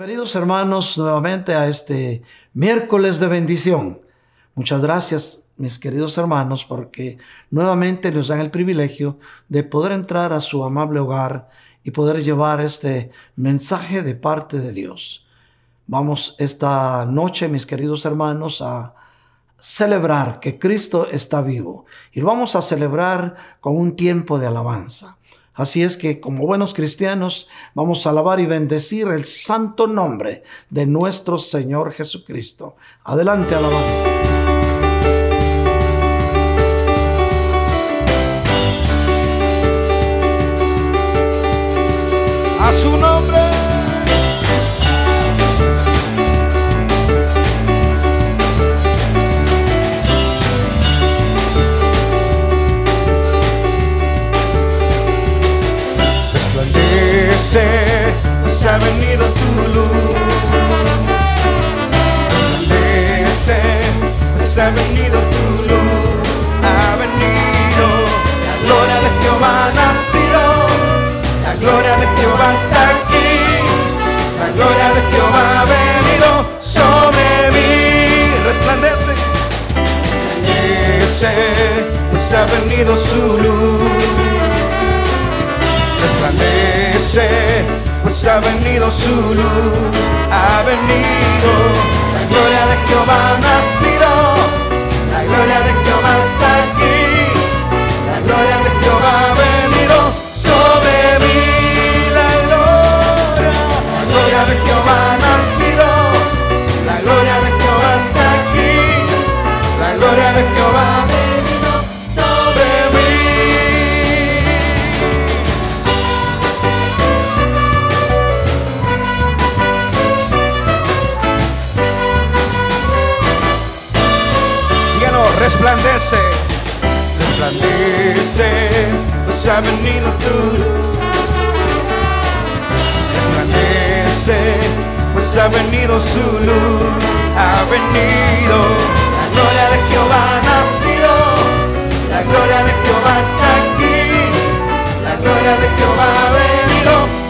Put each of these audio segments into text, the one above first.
Bienvenidos hermanos nuevamente a este miércoles de bendición. Muchas gracias mis queridos hermanos porque nuevamente nos dan el privilegio de poder entrar a su amable hogar y poder llevar este mensaje de parte de Dios. Vamos esta noche mis queridos hermanos a celebrar que Cristo está vivo y vamos a celebrar con un tiempo de alabanza. Así es que como buenos cristianos vamos a alabar y bendecir el santo nombre de nuestro Señor Jesucristo. Adelante, alabanza. A su. Su luz. Resplandece, pues ha venido su luz, ha venido, la gloria de Jehová ha nacido, la gloria de Jehová está aquí, resplandece, resplandece, pues ha venido luz. Resplandece, pues ha venido su luz, ha venido. La gloria de Jehová ha nacido, la gloria de Jehová está aquí, la gloria de Jehová ha venido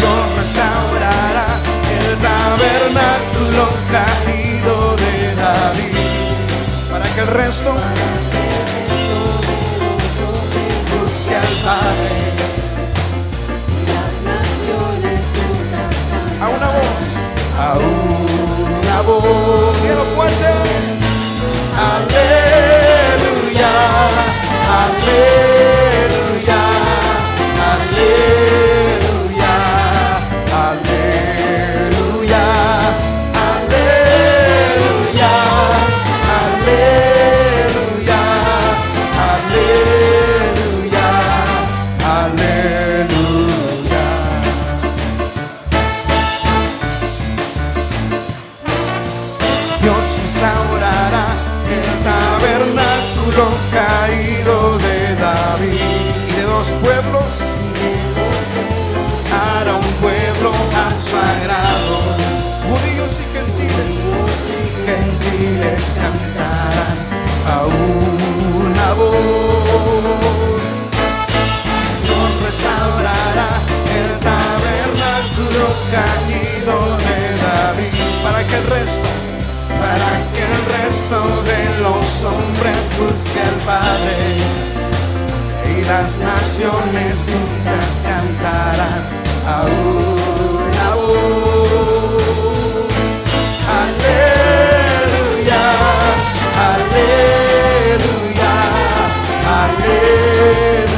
Lo restaurará el tabernáculo caído de David. Para que el resto busque al Padre. A una voz, a una voz, quiero fuerte. Aleluya, aleluya. yeah. Nos restaurará el tabernáculo caído de David. Para que el resto, para que el resto de los hombres busque al Padre. Y las naciones juntas cantarán aún, aún. Aleluya, aleluya. você.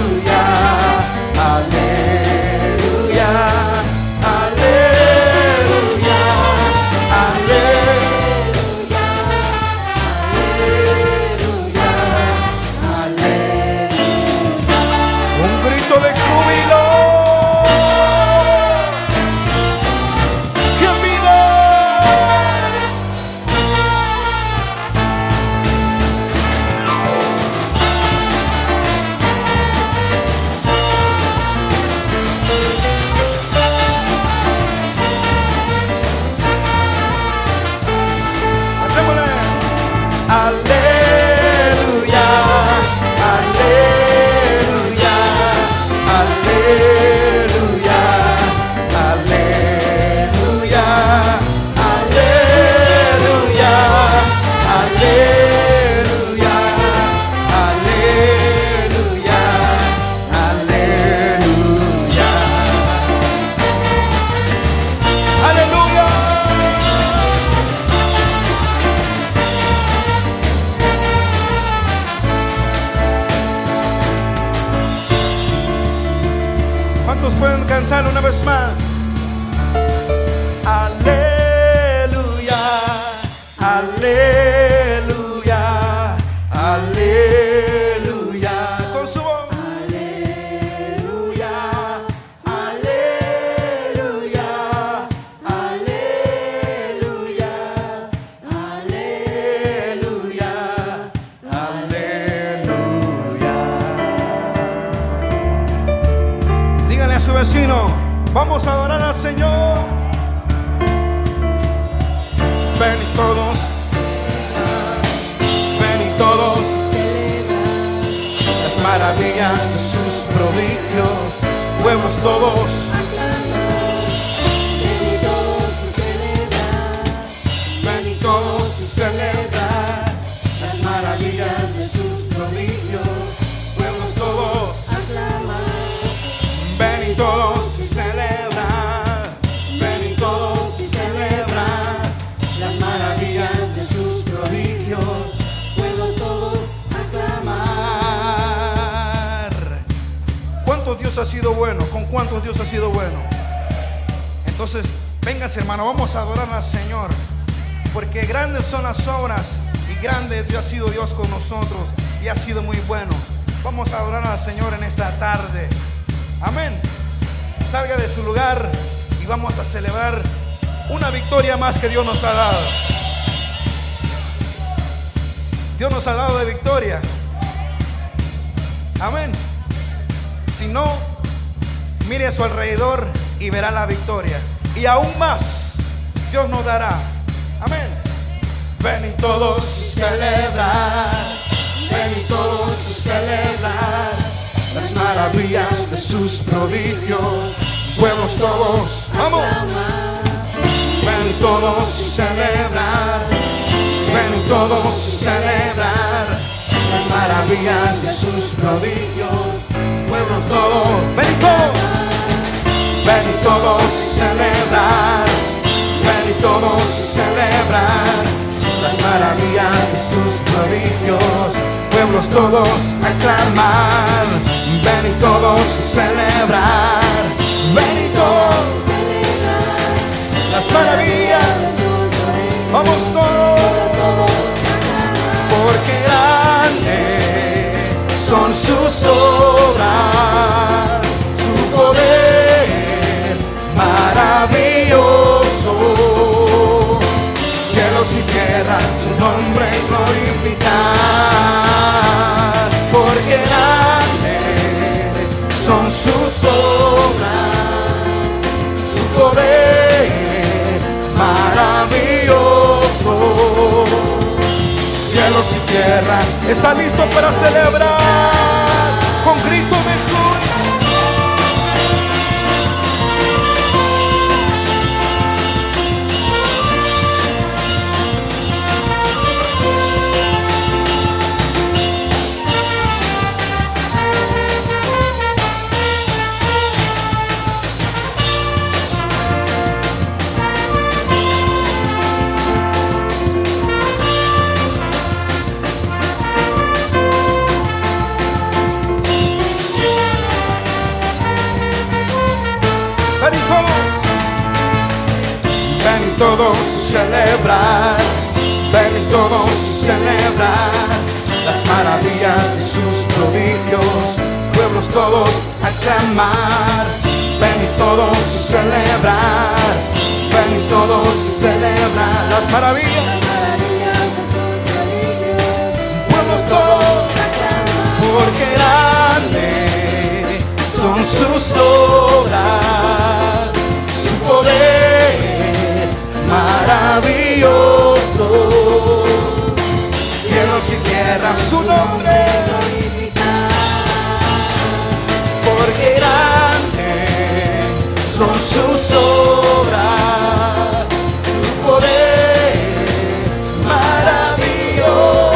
Ven y todos celebrar, ven y todos celebrar. Las maravillas de sus prodigios. Pueblos todos, ven y todos, ven y todos celebrar, ven y todos celebrar. Las maravillas de sus prodigios. Pueblos todos aclamar, ven y todos celebrar, ven y todos las maravillas. Vamos todos, porque grandes son sus obras, su poder maravilloso. Cielos y tierra, su nombre glorificar, porque grandes son sus obras su poder maravilloso. Cielos y tierra, está listo para celebrar ven y todos celebrar, ven y todos celebrar las maravillas de sus prodigios, pueblos todos aclamar, ven y todos celebrar, ven y todos celebrar las maravillas, pueblos todos porque grandes son sus obras, maravilloso. Cielos y tierra, su nombre porque grandes son sus obras, su poder maravilloso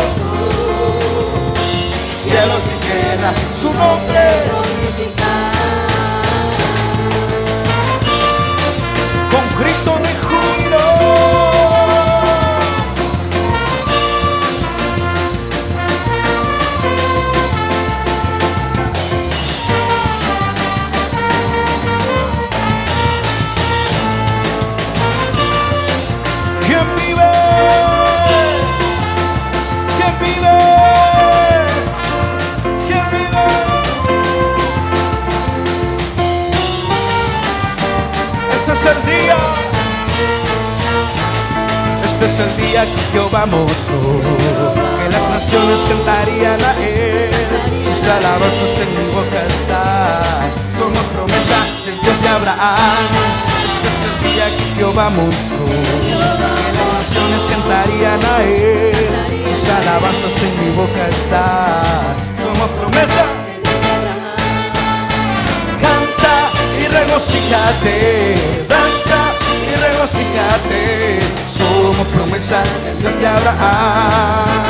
cielos y tierra, su nombre. Día que Jehová mostró. Que las naciones cantarían a Él. Sus alabanzas en mi boca están. Somos promesa del Dios de Abraham. Este que Jehová mostró. Que las naciones cantarían a Él. Sus alabanzas en mi boca están. Somos promesa. Canta y regocíjate, regocíjate. Somos promesa Dios de Abraham.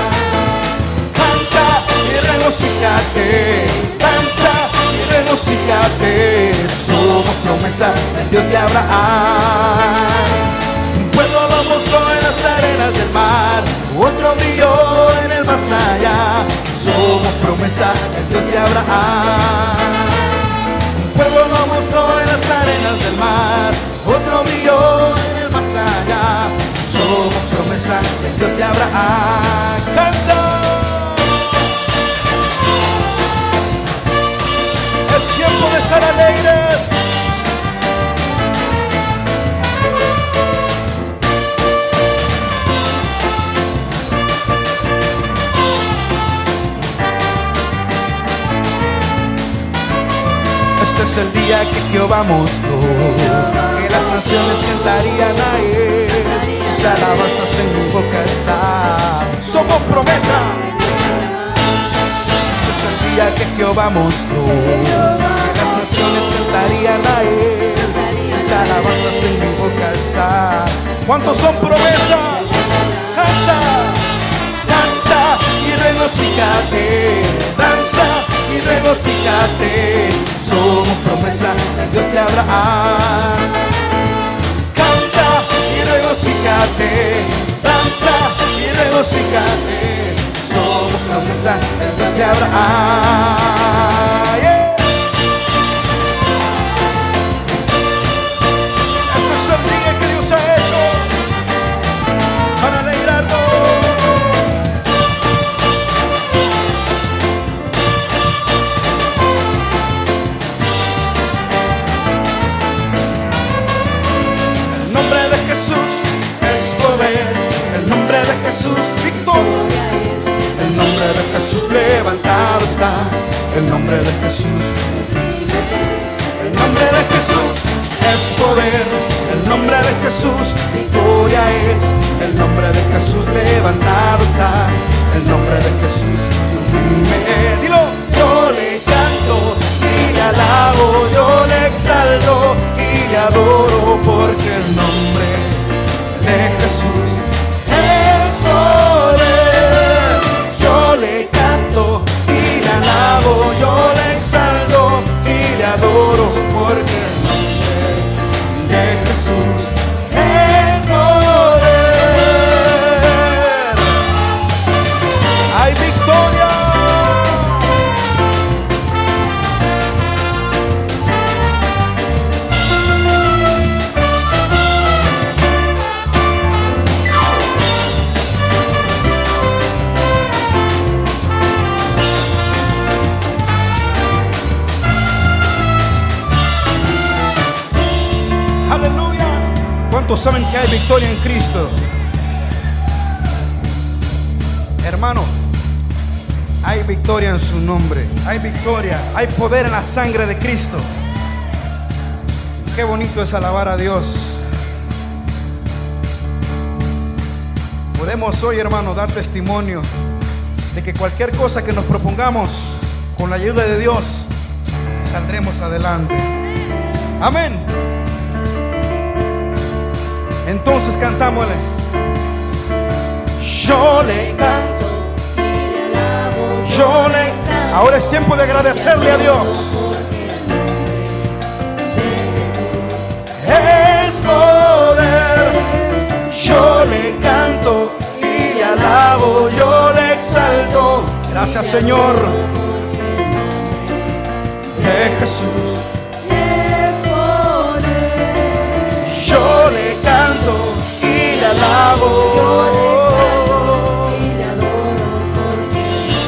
Canta y regocíjate, danza y regocíjate. Somos promesa del Dios de Abraham. Un pueblo lo mostró en las arenas del mar, otro brilló en el más allá. Somos promesa del Dios de Abraham. Un pueblo lo mostró en las arenas del mar, otro brilló en el más allá. Somos promesa del Dios de Abraham. Canta. Es tiempo de estar alegres. Este es el día que Jehová mostró, las naciones cantarían a Él, sus alabanzas en mi boca están. Somos promesa. Es el día que Jehová mostró que las naciones cantarían a él. Sus alabanzas en mi boca están. ¿Cuántos son promesas? Canta, canta y regocíjate. Danza y regocíjate. Somos promesa Dios de Abraham. Danza y regocíjate. Somos promesa de Dios de Abraham. El nombre de Jesús. El nombre de Jesús es poder, el nombre de Jesús victoria es. El nombre de Jesús levantado está, el nombre de Jesús. sublime. Dilo, yo le canto y le alabo, yo le exalto y le adoro porque el nombre de Jesús alabo, yo le exalto y le adoro porque ¿Cuántos saben que hay victoria en Cristo? Hermano, hay victoria en su nombre. Hay victoria, hay poder en la sangre de Cristo. Qué bonito es alabar a Dios. Podemos hoy, hermano, dar testimonio de que cualquier cosa que nos propongamos con la ayuda de Dios, saldremos adelante. Amén. Entonces cantámosle. Yo le canto, yo le. Ahora es tiempo de agradecerle a Dios. Es poder. Yo le canto y le alabo, yo le exalto. Gracias Señor. De Jesús.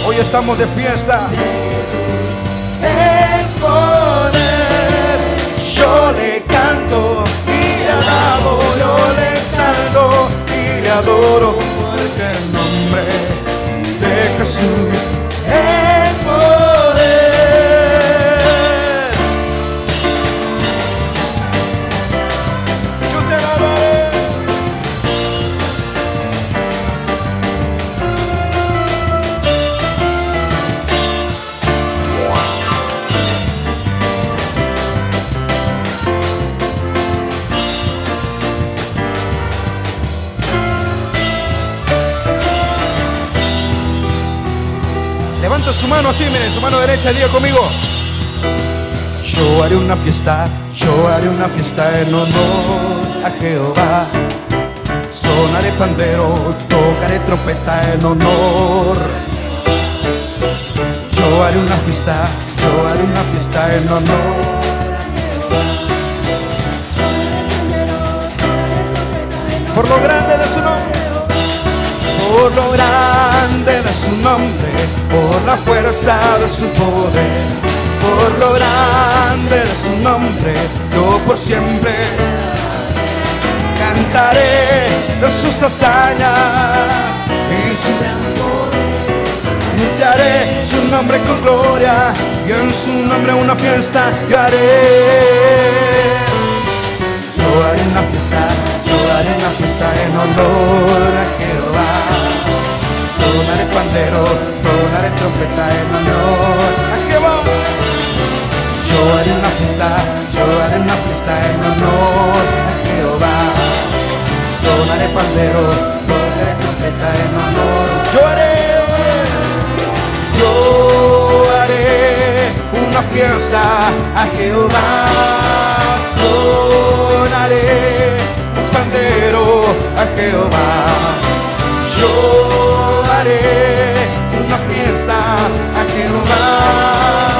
Hoy estamos de fiesta. El poder. Yo le canto y le alabo. Yo le exalto y le adoro. Porque el nombre de Jesús es Su mano así, miren, su mano derecha, diga conmigo. Yo haré una fiesta, yo haré una fiesta en honor a Jehová. Sonaré pandero, tocaré trompeta en honor. Yo haré una fiesta, yo haré una fiesta en honor. Por lo grande de su nombre por lo grande de su nombre, por la fuerza de su poder, por lo grande de su nombre, yo por siempre cantaré de sus hazañas y su gran poder. Su nombre con gloria y en su nombre una fiesta yo haré. Yo haré una fiesta, yo haré una fiesta en honor Jehová. Sonaré pandero, sonaré trompeta en honor a Jehová. Yo haré una fiesta, yo haré una fiesta en honor a Jehová. Sonaré pandero, sonaré trompeta en honor. Yo haré, yo haré una fiesta a Jehová. Sonaré un pandero a Jehová yo haré una fiesta a Jehová.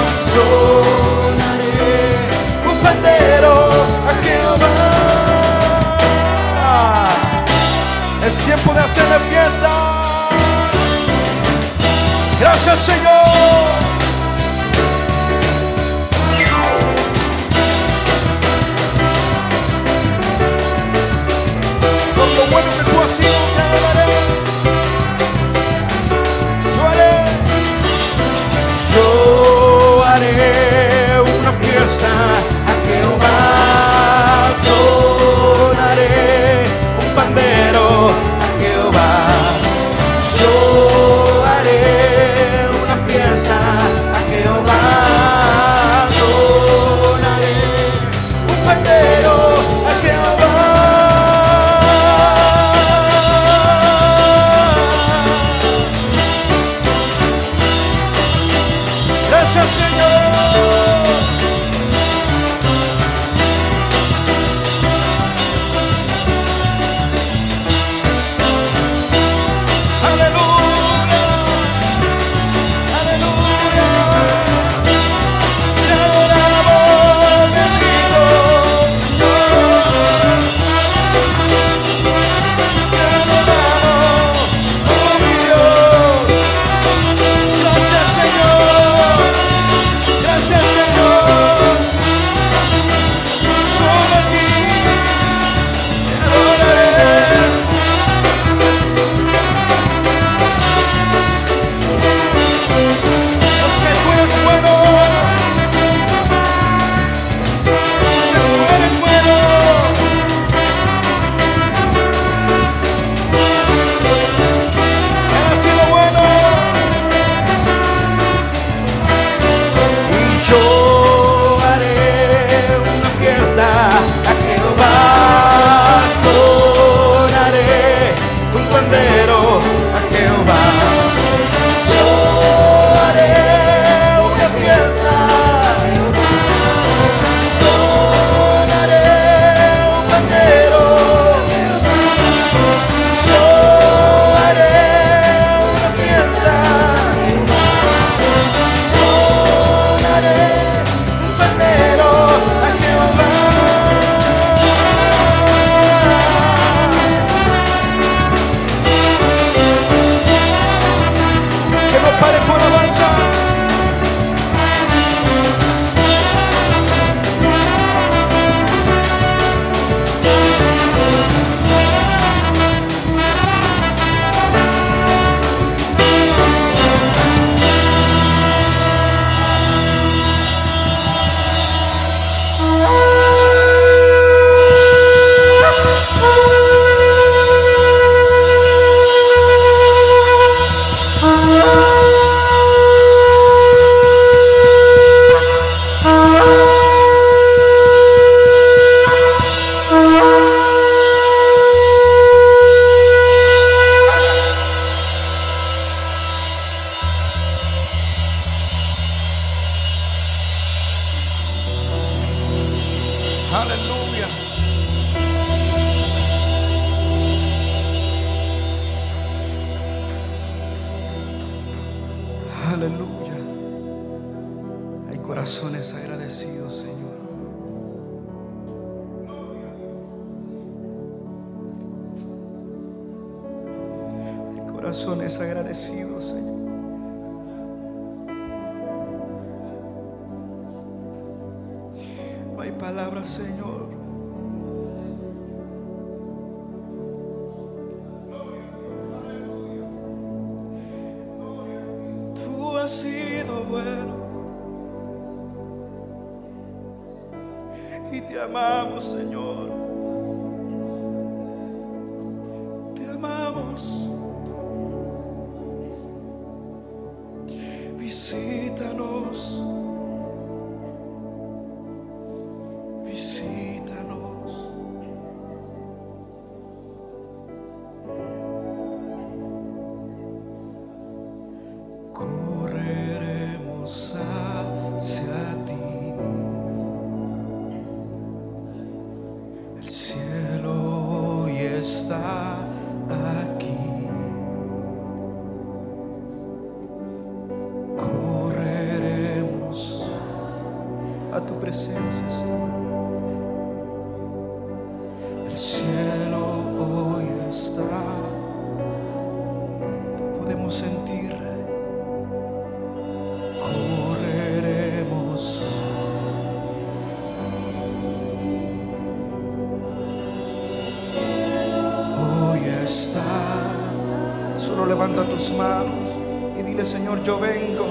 levanta tus manos y dile, Señor, yo vengo.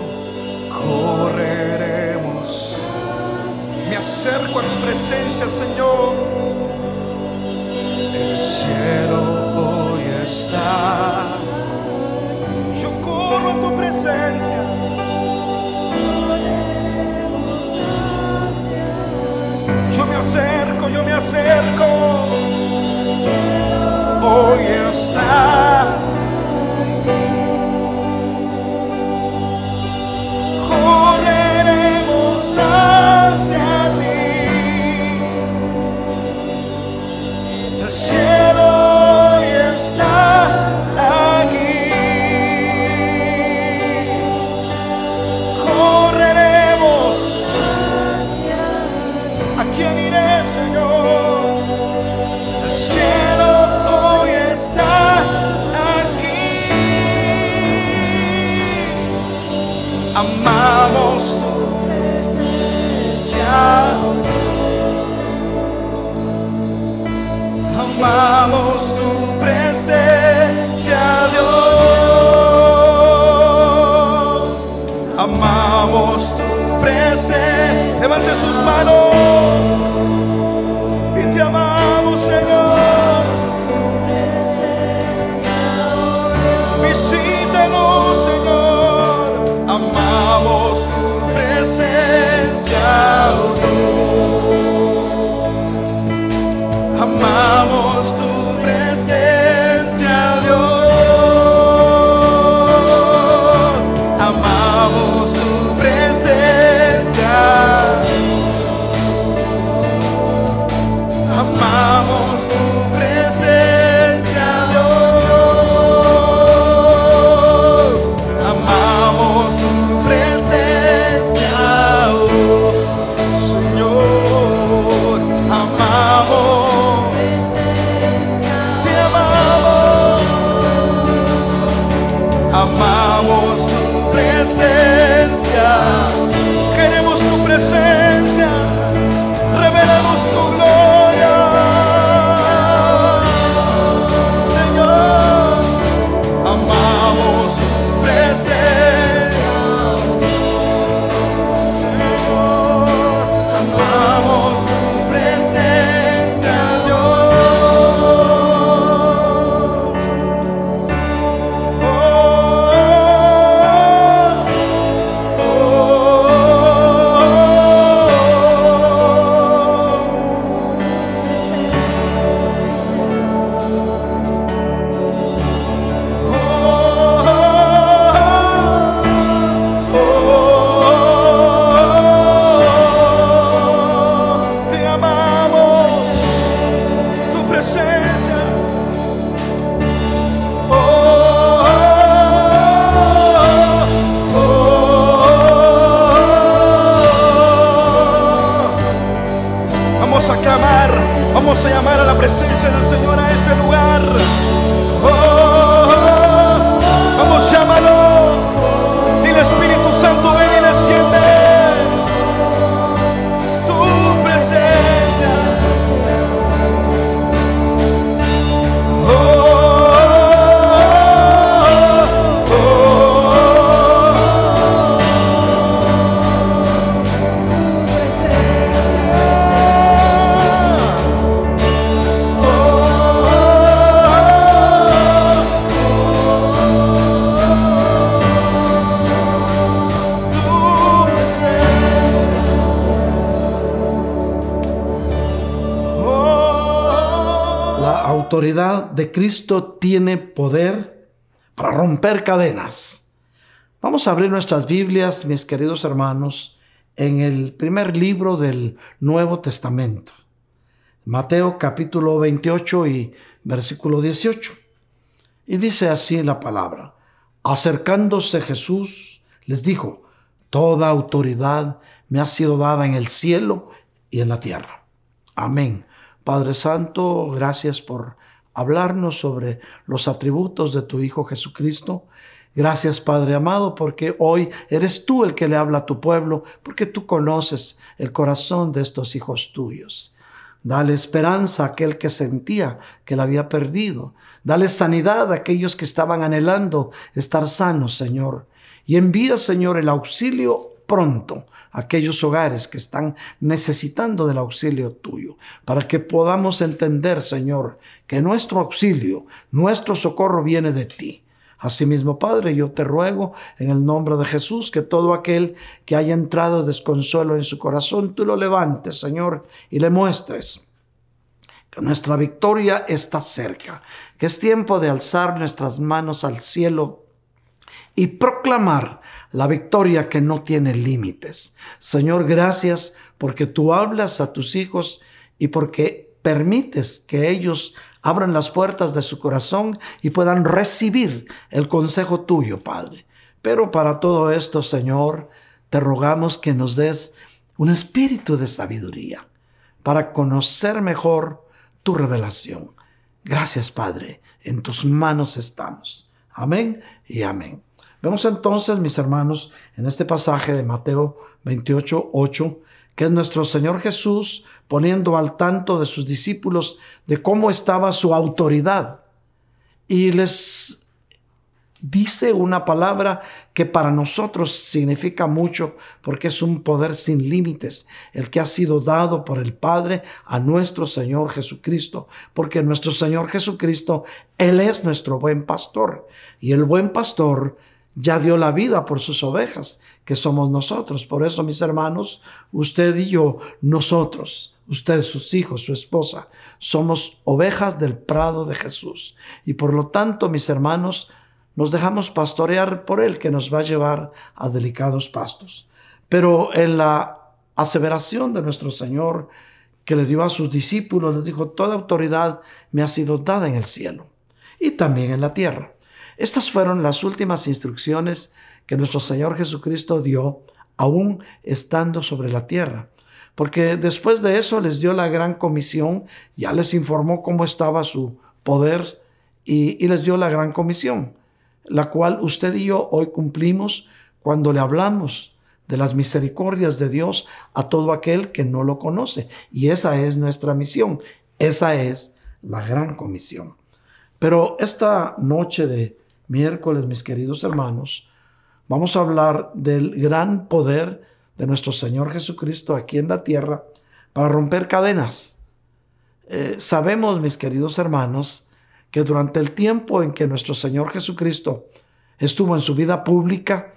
Correremos. Me acerco a tu presencia, Señor. El cielo hoy está. Yo corro a tu presencia. Yo me acerco, yo me acerco. Hoy This is my Ohr. De Cristo tiene poder para romper cadenas. Vamos a abrir nuestras Biblias, mis queridos hermanos, en el primer libro del Nuevo Testamento. Mateo capítulo 28 y versículo 18. Y dice así la palabra. Acercándose Jesús, les dijo, Toda autoridad me ha sido dada en el cielo y en la tierra. Amén. Padre Santo, gracias por hablarnos sobre los atributos de tu Hijo Jesucristo. Gracias Padre amado, porque hoy eres tú el que le habla a tu pueblo, porque tú conoces el corazón de estos hijos tuyos. Dale esperanza a aquel que sentía que la había perdido. Dale sanidad a aquellos que estaban anhelando estar sanos, Señor. Y envía, Señor, el auxilio pronto aquellos hogares que están necesitando del auxilio tuyo, para que podamos entender, Señor, que nuestro auxilio, nuestro socorro viene de ti. Asimismo, Padre, yo te ruego en el nombre de Jesús que todo aquel que haya entrado desconsuelo en su corazón, tú lo levantes, Señor, y le muestres que nuestra victoria está cerca, que es tiempo de alzar nuestras manos al cielo y proclamar la victoria que no tiene límites. Señor, gracias porque tú hablas a tus hijos y porque permites que ellos abran las puertas de su corazón y puedan recibir el consejo tuyo, Padre. Pero para todo esto, Señor, te rogamos que nos des un espíritu de sabiduría para conocer mejor tu revelación. Gracias, Padre. En tus manos estamos. Amén y amén. Vemos entonces, mis hermanos, en este pasaje de Mateo 28, 8, que es nuestro Señor Jesús poniendo al tanto de sus discípulos de cómo estaba su autoridad. Y les dice una palabra que para nosotros significa mucho porque es un poder sin límites, el que ha sido dado por el Padre a nuestro Señor Jesucristo, porque nuestro Señor Jesucristo, Él es nuestro buen pastor y el buen pastor ya dio la vida por sus ovejas, que somos nosotros. Por eso, mis hermanos, usted y yo, nosotros, usted, sus hijos, su esposa, somos ovejas del prado de Jesús. Y por lo tanto, mis hermanos, nos dejamos pastorear por Él, que nos va a llevar a delicados pastos. Pero en la aseveración de nuestro Señor, que le dio a sus discípulos, les dijo, toda autoridad me ha sido dada en el cielo y también en la tierra. Estas fueron las últimas instrucciones que nuestro Señor Jesucristo dio aún estando sobre la tierra. Porque después de eso les dio la gran comisión, ya les informó cómo estaba su poder y, les dio la gran comisión, la cual usted y yo hoy cumplimos cuando le hablamos de las misericordias de Dios a todo aquel que no lo conoce. Y esa es nuestra misión, esa es la gran comisión. Pero esta noche de miércoles, mis queridos hermanos, vamos a hablar del gran poder de nuestro Señor Jesucristo aquí en la tierra para romper cadenas. Eh, sabemos, mis queridos hermanos, que durante el tiempo en que nuestro Señor Jesucristo estuvo en su vida pública,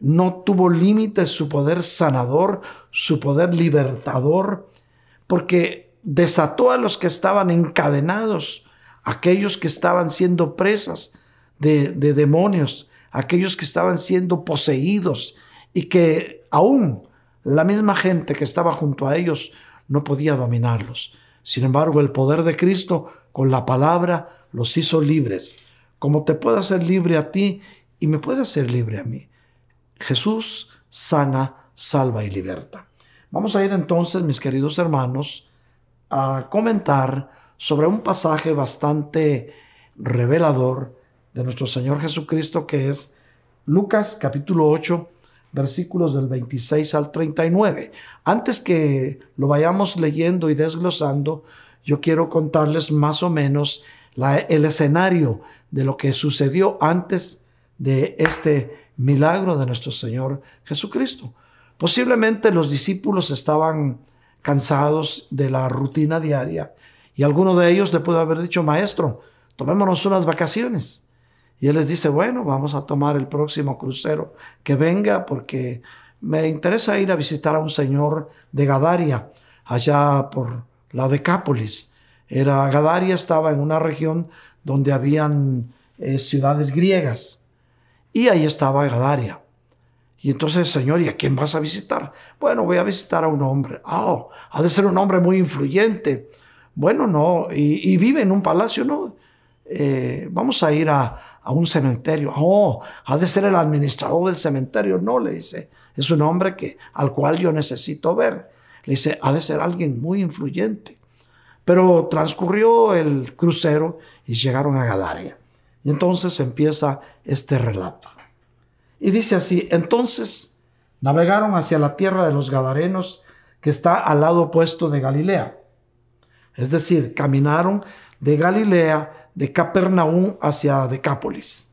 no tuvo límites su poder sanador, su poder libertador, porque desató a los que estaban encadenados, aquellos que estaban siendo presas, de, demonios, aquellos que estaban siendo poseídos y que aún la misma gente que estaba junto a ellos no podía dominarlos. Sin embargo, el poder de Cristo con la palabra los hizo libres, como te puede hacer libre a ti y me puede hacer libre a mí. Jesús sana, salva y liberta. Vamos a ir entonces, mis queridos hermanos, a comentar sobre un pasaje bastante revelador de nuestro Señor Jesucristo, que es Lucas capítulo 8, versículos del 26 al 39. Antes que lo vayamos leyendo y desglosando, yo quiero contarles más o menos el escenario de lo que sucedió antes de este milagro de nuestro Señor Jesucristo. Posiblemente los discípulos estaban cansados de la rutina diaria y alguno de ellos le pudo haber dicho, maestro, tomémonos unas vacaciones. Y él les dice, bueno, vamos a tomar el próximo crucero que venga porque me interesa ir a visitar a un señor de Gadaria, allá por la Decápolis. Era Gadaria estaba en una región donde habían eh, ciudades griegas y ahí estaba Gadaria. Y entonces, Señor, ¿y a quién vas a visitar? Bueno, voy a visitar a un hombre. Oh, ha de ser un hombre muy influyente. Bueno, no, y, vive en un palacio, no. Eh, vamos a ir a, a, un cementerio. Oh, ha de ser el administrador del cementerio. No, le dice, es un hombre que, al cual yo necesito ver. Le dice, ha de ser alguien muy influyente. Pero transcurrió el crucero y llegaron a Gadaria. Y entonces empieza este relato. Y dice así, entonces navegaron hacia la tierra de los Gadarenos que está al lado opuesto de Galilea. Es decir, caminaron de Galilea, de Capernaum hacia Decápolis.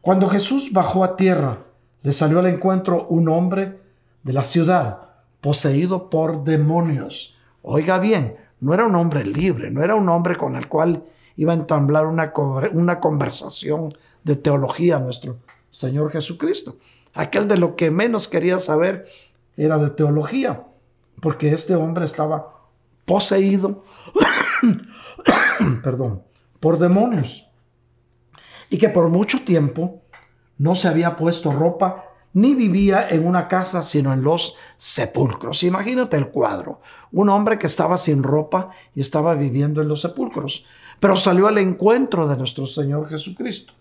Cuando Jesús bajó a tierra, le salió al encuentro un hombre de la ciudad, poseído por demonios. Oiga bien, no era un hombre libre, no era un hombre con el cual iba a entablar una, una conversación de teología nuestro Señor Jesucristo. Aquel de lo que menos quería saber era de teología, porque este hombre estaba poseído, perdón, por demonios. Y que por mucho tiempo no se había puesto ropa ni vivía en una casa, sino en los sepulcros. Imagínate el cuadro. Un hombre que estaba sin ropa y estaba viviendo en los sepulcros, pero salió al encuentro de nuestro Señor Jesucristo.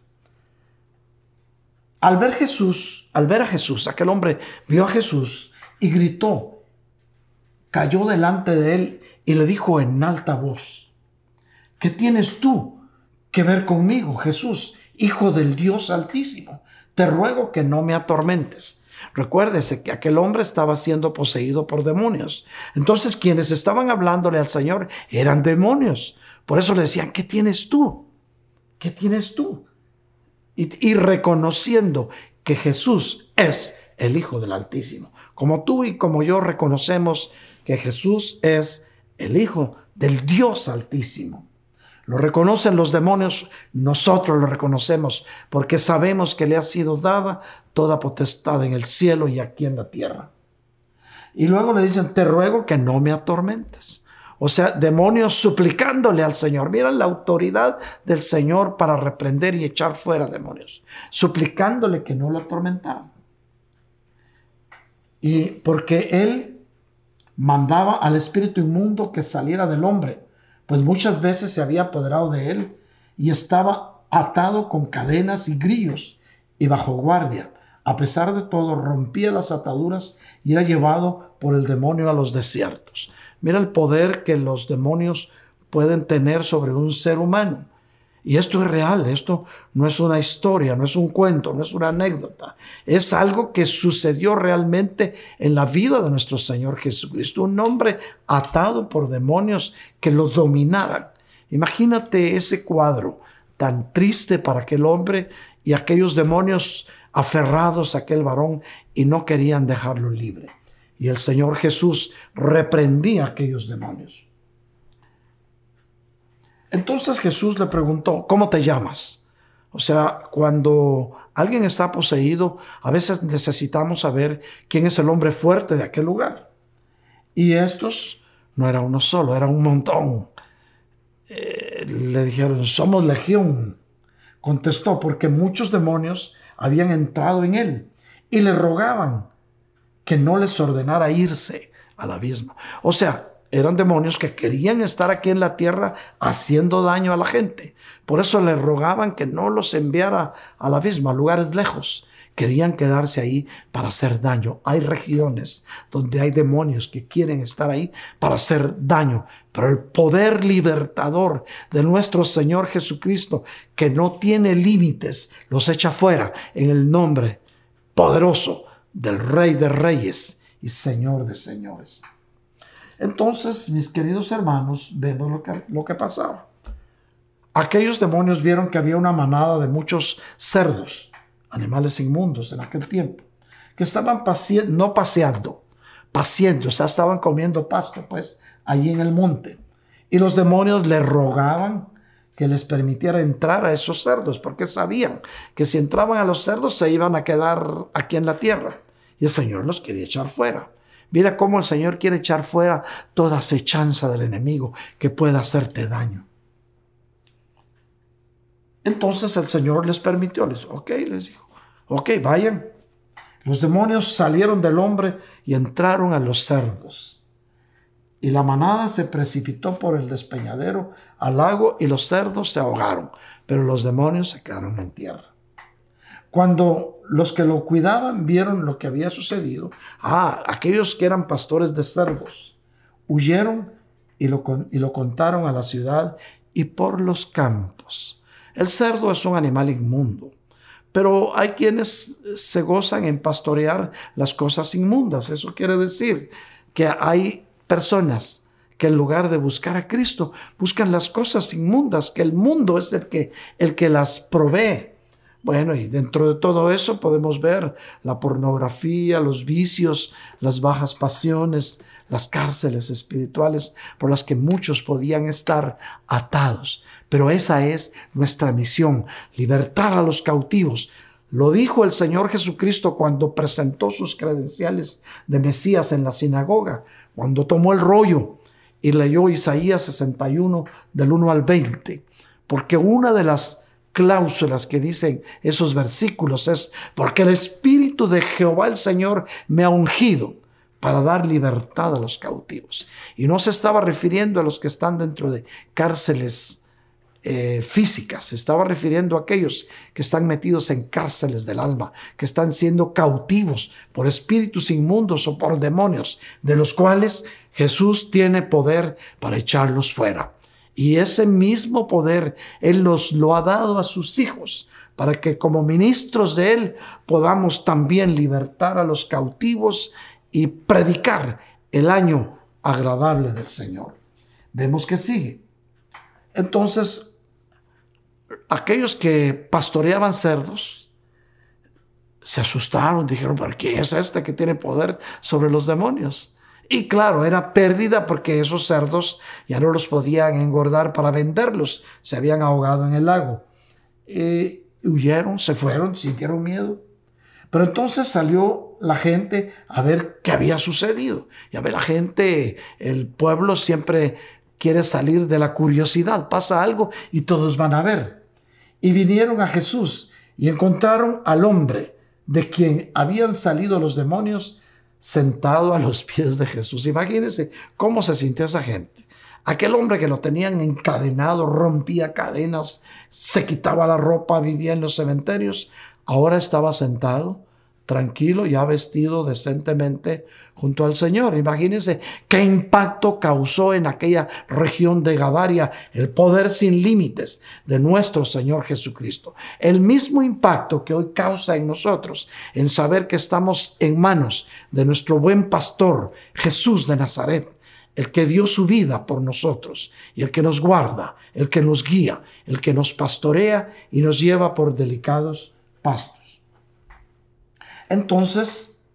Al ver Jesús, al ver a Jesús, aquel hombre vio a Jesús y gritó, cayó delante de él y le dijo en alta voz, ¿qué tienes tú que ver conmigo, Jesús, Hijo del Dios Altísimo? te ruego que no me atormentes. Recuérdese que aquel hombre estaba siendo poseído por demonios. Entonces quienes estaban hablándole al Señor eran demonios. Por eso le decían, ¿qué tienes tú? ¿Qué tienes tú? Y, y reconociendo que Jesús es el Hijo del Altísimo. Como tú y como yo reconocemos que Jesús es el Hijo del Dios Altísimo. Lo reconocen los demonios, nosotros lo reconocemos porque sabemos que le ha sido dada toda potestad en el cielo y aquí en la tierra. Y luego le dicen, te ruego que no me atormentes. O sea, demonios suplicándole al Señor. Mira la autoridad del Señor para reprender y echar fuera demonios. Suplicándole que no lo atormentaran. Y porque Él mandaba al espíritu inmundo que saliera del hombre pues muchas veces se había apoderado de él y estaba atado con cadenas y grillos y bajo guardia. A pesar de todo, rompía las ataduras y era llevado por el demonio a los desiertos. Mira el poder que los demonios pueden tener sobre un ser humano. Y esto es real, esto no es una historia, no es un cuento, no es una anécdota. Es algo que sucedió realmente en la vida de nuestro Señor Jesucristo. Un hombre atado por demonios que lo dominaban. Imagínate ese cuadro tan triste para aquel hombre y aquellos demonios aferrados a aquel varón y no querían dejarlo libre. Y el Señor Jesús reprendía a aquellos demonios. Entonces Jesús le preguntó, ¿cómo te llamas? O sea, cuando alguien está poseído, a veces necesitamos saber quién es el hombre fuerte de aquel lugar. Y estos no era uno solo, era un montón. Eh, le dijeron, somos legión. Contestó, porque muchos demonios habían entrado en él y le rogaban que no les ordenara irse al abismo. O sea, eran demonios que querían estar aquí en la tierra haciendo daño a la gente. Por eso le rogaban que no los enviara al abismo, a lugares lejos. Querían quedarse ahí para hacer daño. Hay regiones donde hay demonios que quieren estar ahí para hacer daño. Pero el poder libertador de nuestro Señor Jesucristo, que no tiene límites, los echa fuera en el nombre poderoso del Rey de Reyes y Señor de Señores. Entonces, mis queridos hermanos, vemos lo que, lo que pasaba. Aquellos demonios vieron que había una manada de muchos cerdos, animales inmundos en aquel tiempo, que estaban no paseando, paciendo, o sea, estaban comiendo pasto, pues, allí en el monte. Y los demonios le rogaban que les permitiera entrar a esos cerdos, porque sabían que si entraban a los cerdos se iban a quedar aquí en la tierra. Y el Señor los quería echar fuera. Mira cómo el Señor quiere echar fuera toda acechanza del enemigo que pueda hacerte daño. Entonces el Señor les permitió, les ok, les dijo, ok, vayan. Los demonios salieron del hombre y entraron a los cerdos. Y la manada se precipitó por el despeñadero al lago y los cerdos se ahogaron, pero los demonios se quedaron en tierra. Cuando los que lo cuidaban vieron lo que había sucedido, ah, aquellos que eran pastores de cerdos, huyeron y lo, y lo contaron a la ciudad y por los campos. El cerdo es un animal inmundo, pero hay quienes se gozan en pastorear las cosas inmundas. Eso quiere decir que hay personas que en lugar de buscar a Cristo, buscan las cosas inmundas, que el mundo es el que, el que las provee. Bueno, y dentro de todo eso podemos ver la pornografía, los vicios, las bajas pasiones, las cárceles espirituales por las que muchos podían estar atados. Pero esa es nuestra misión, libertar a los cautivos. Lo dijo el Señor Jesucristo cuando presentó sus credenciales de Mesías en la sinagoga, cuando tomó el rollo y leyó Isaías 61 del 1 al 20, porque una de las cláusulas que dicen esos versículos es, porque el Espíritu de Jehová el Señor me ha ungido para dar libertad a los cautivos. Y no se estaba refiriendo a los que están dentro de cárceles eh, físicas, se estaba refiriendo a aquellos que están metidos en cárceles del alma, que están siendo cautivos por espíritus inmundos o por demonios, de los cuales Jesús tiene poder para echarlos fuera. Y ese mismo poder Él nos lo ha dado a sus hijos, para que como ministros de Él podamos también libertar a los cautivos y predicar el año agradable del Señor. Vemos que sigue. Entonces, aquellos que pastoreaban cerdos se asustaron, dijeron, ¿pero quién es este que tiene poder sobre los demonios? Y claro, era pérdida porque esos cerdos ya no los podían engordar para venderlos, se habían ahogado en el lago. Y huyeron, se fueron, sintieron miedo. Pero entonces salió la gente a ver qué había sucedido. Y a ver, la gente, el pueblo siempre quiere salir de la curiosidad. Pasa algo y todos van a ver. Y vinieron a Jesús y encontraron al hombre de quien habían salido los demonios sentado a los pies de Jesús. Imagínense cómo se sintió esa gente. Aquel hombre que lo tenían encadenado, rompía cadenas, se quitaba la ropa, vivía en los cementerios, ahora estaba sentado tranquilo, ya vestido decentemente junto al Señor. Imagínense qué impacto causó en aquella región de Gadaria el poder sin límites de nuestro Señor Jesucristo. El mismo impacto que hoy causa en nosotros en saber que estamos en manos de nuestro buen pastor Jesús de Nazaret el que dio su vida por nosotros y el que nos guarda, el que nos guía, el que nos pastorea y nos lleva por delicados pastos. Entonces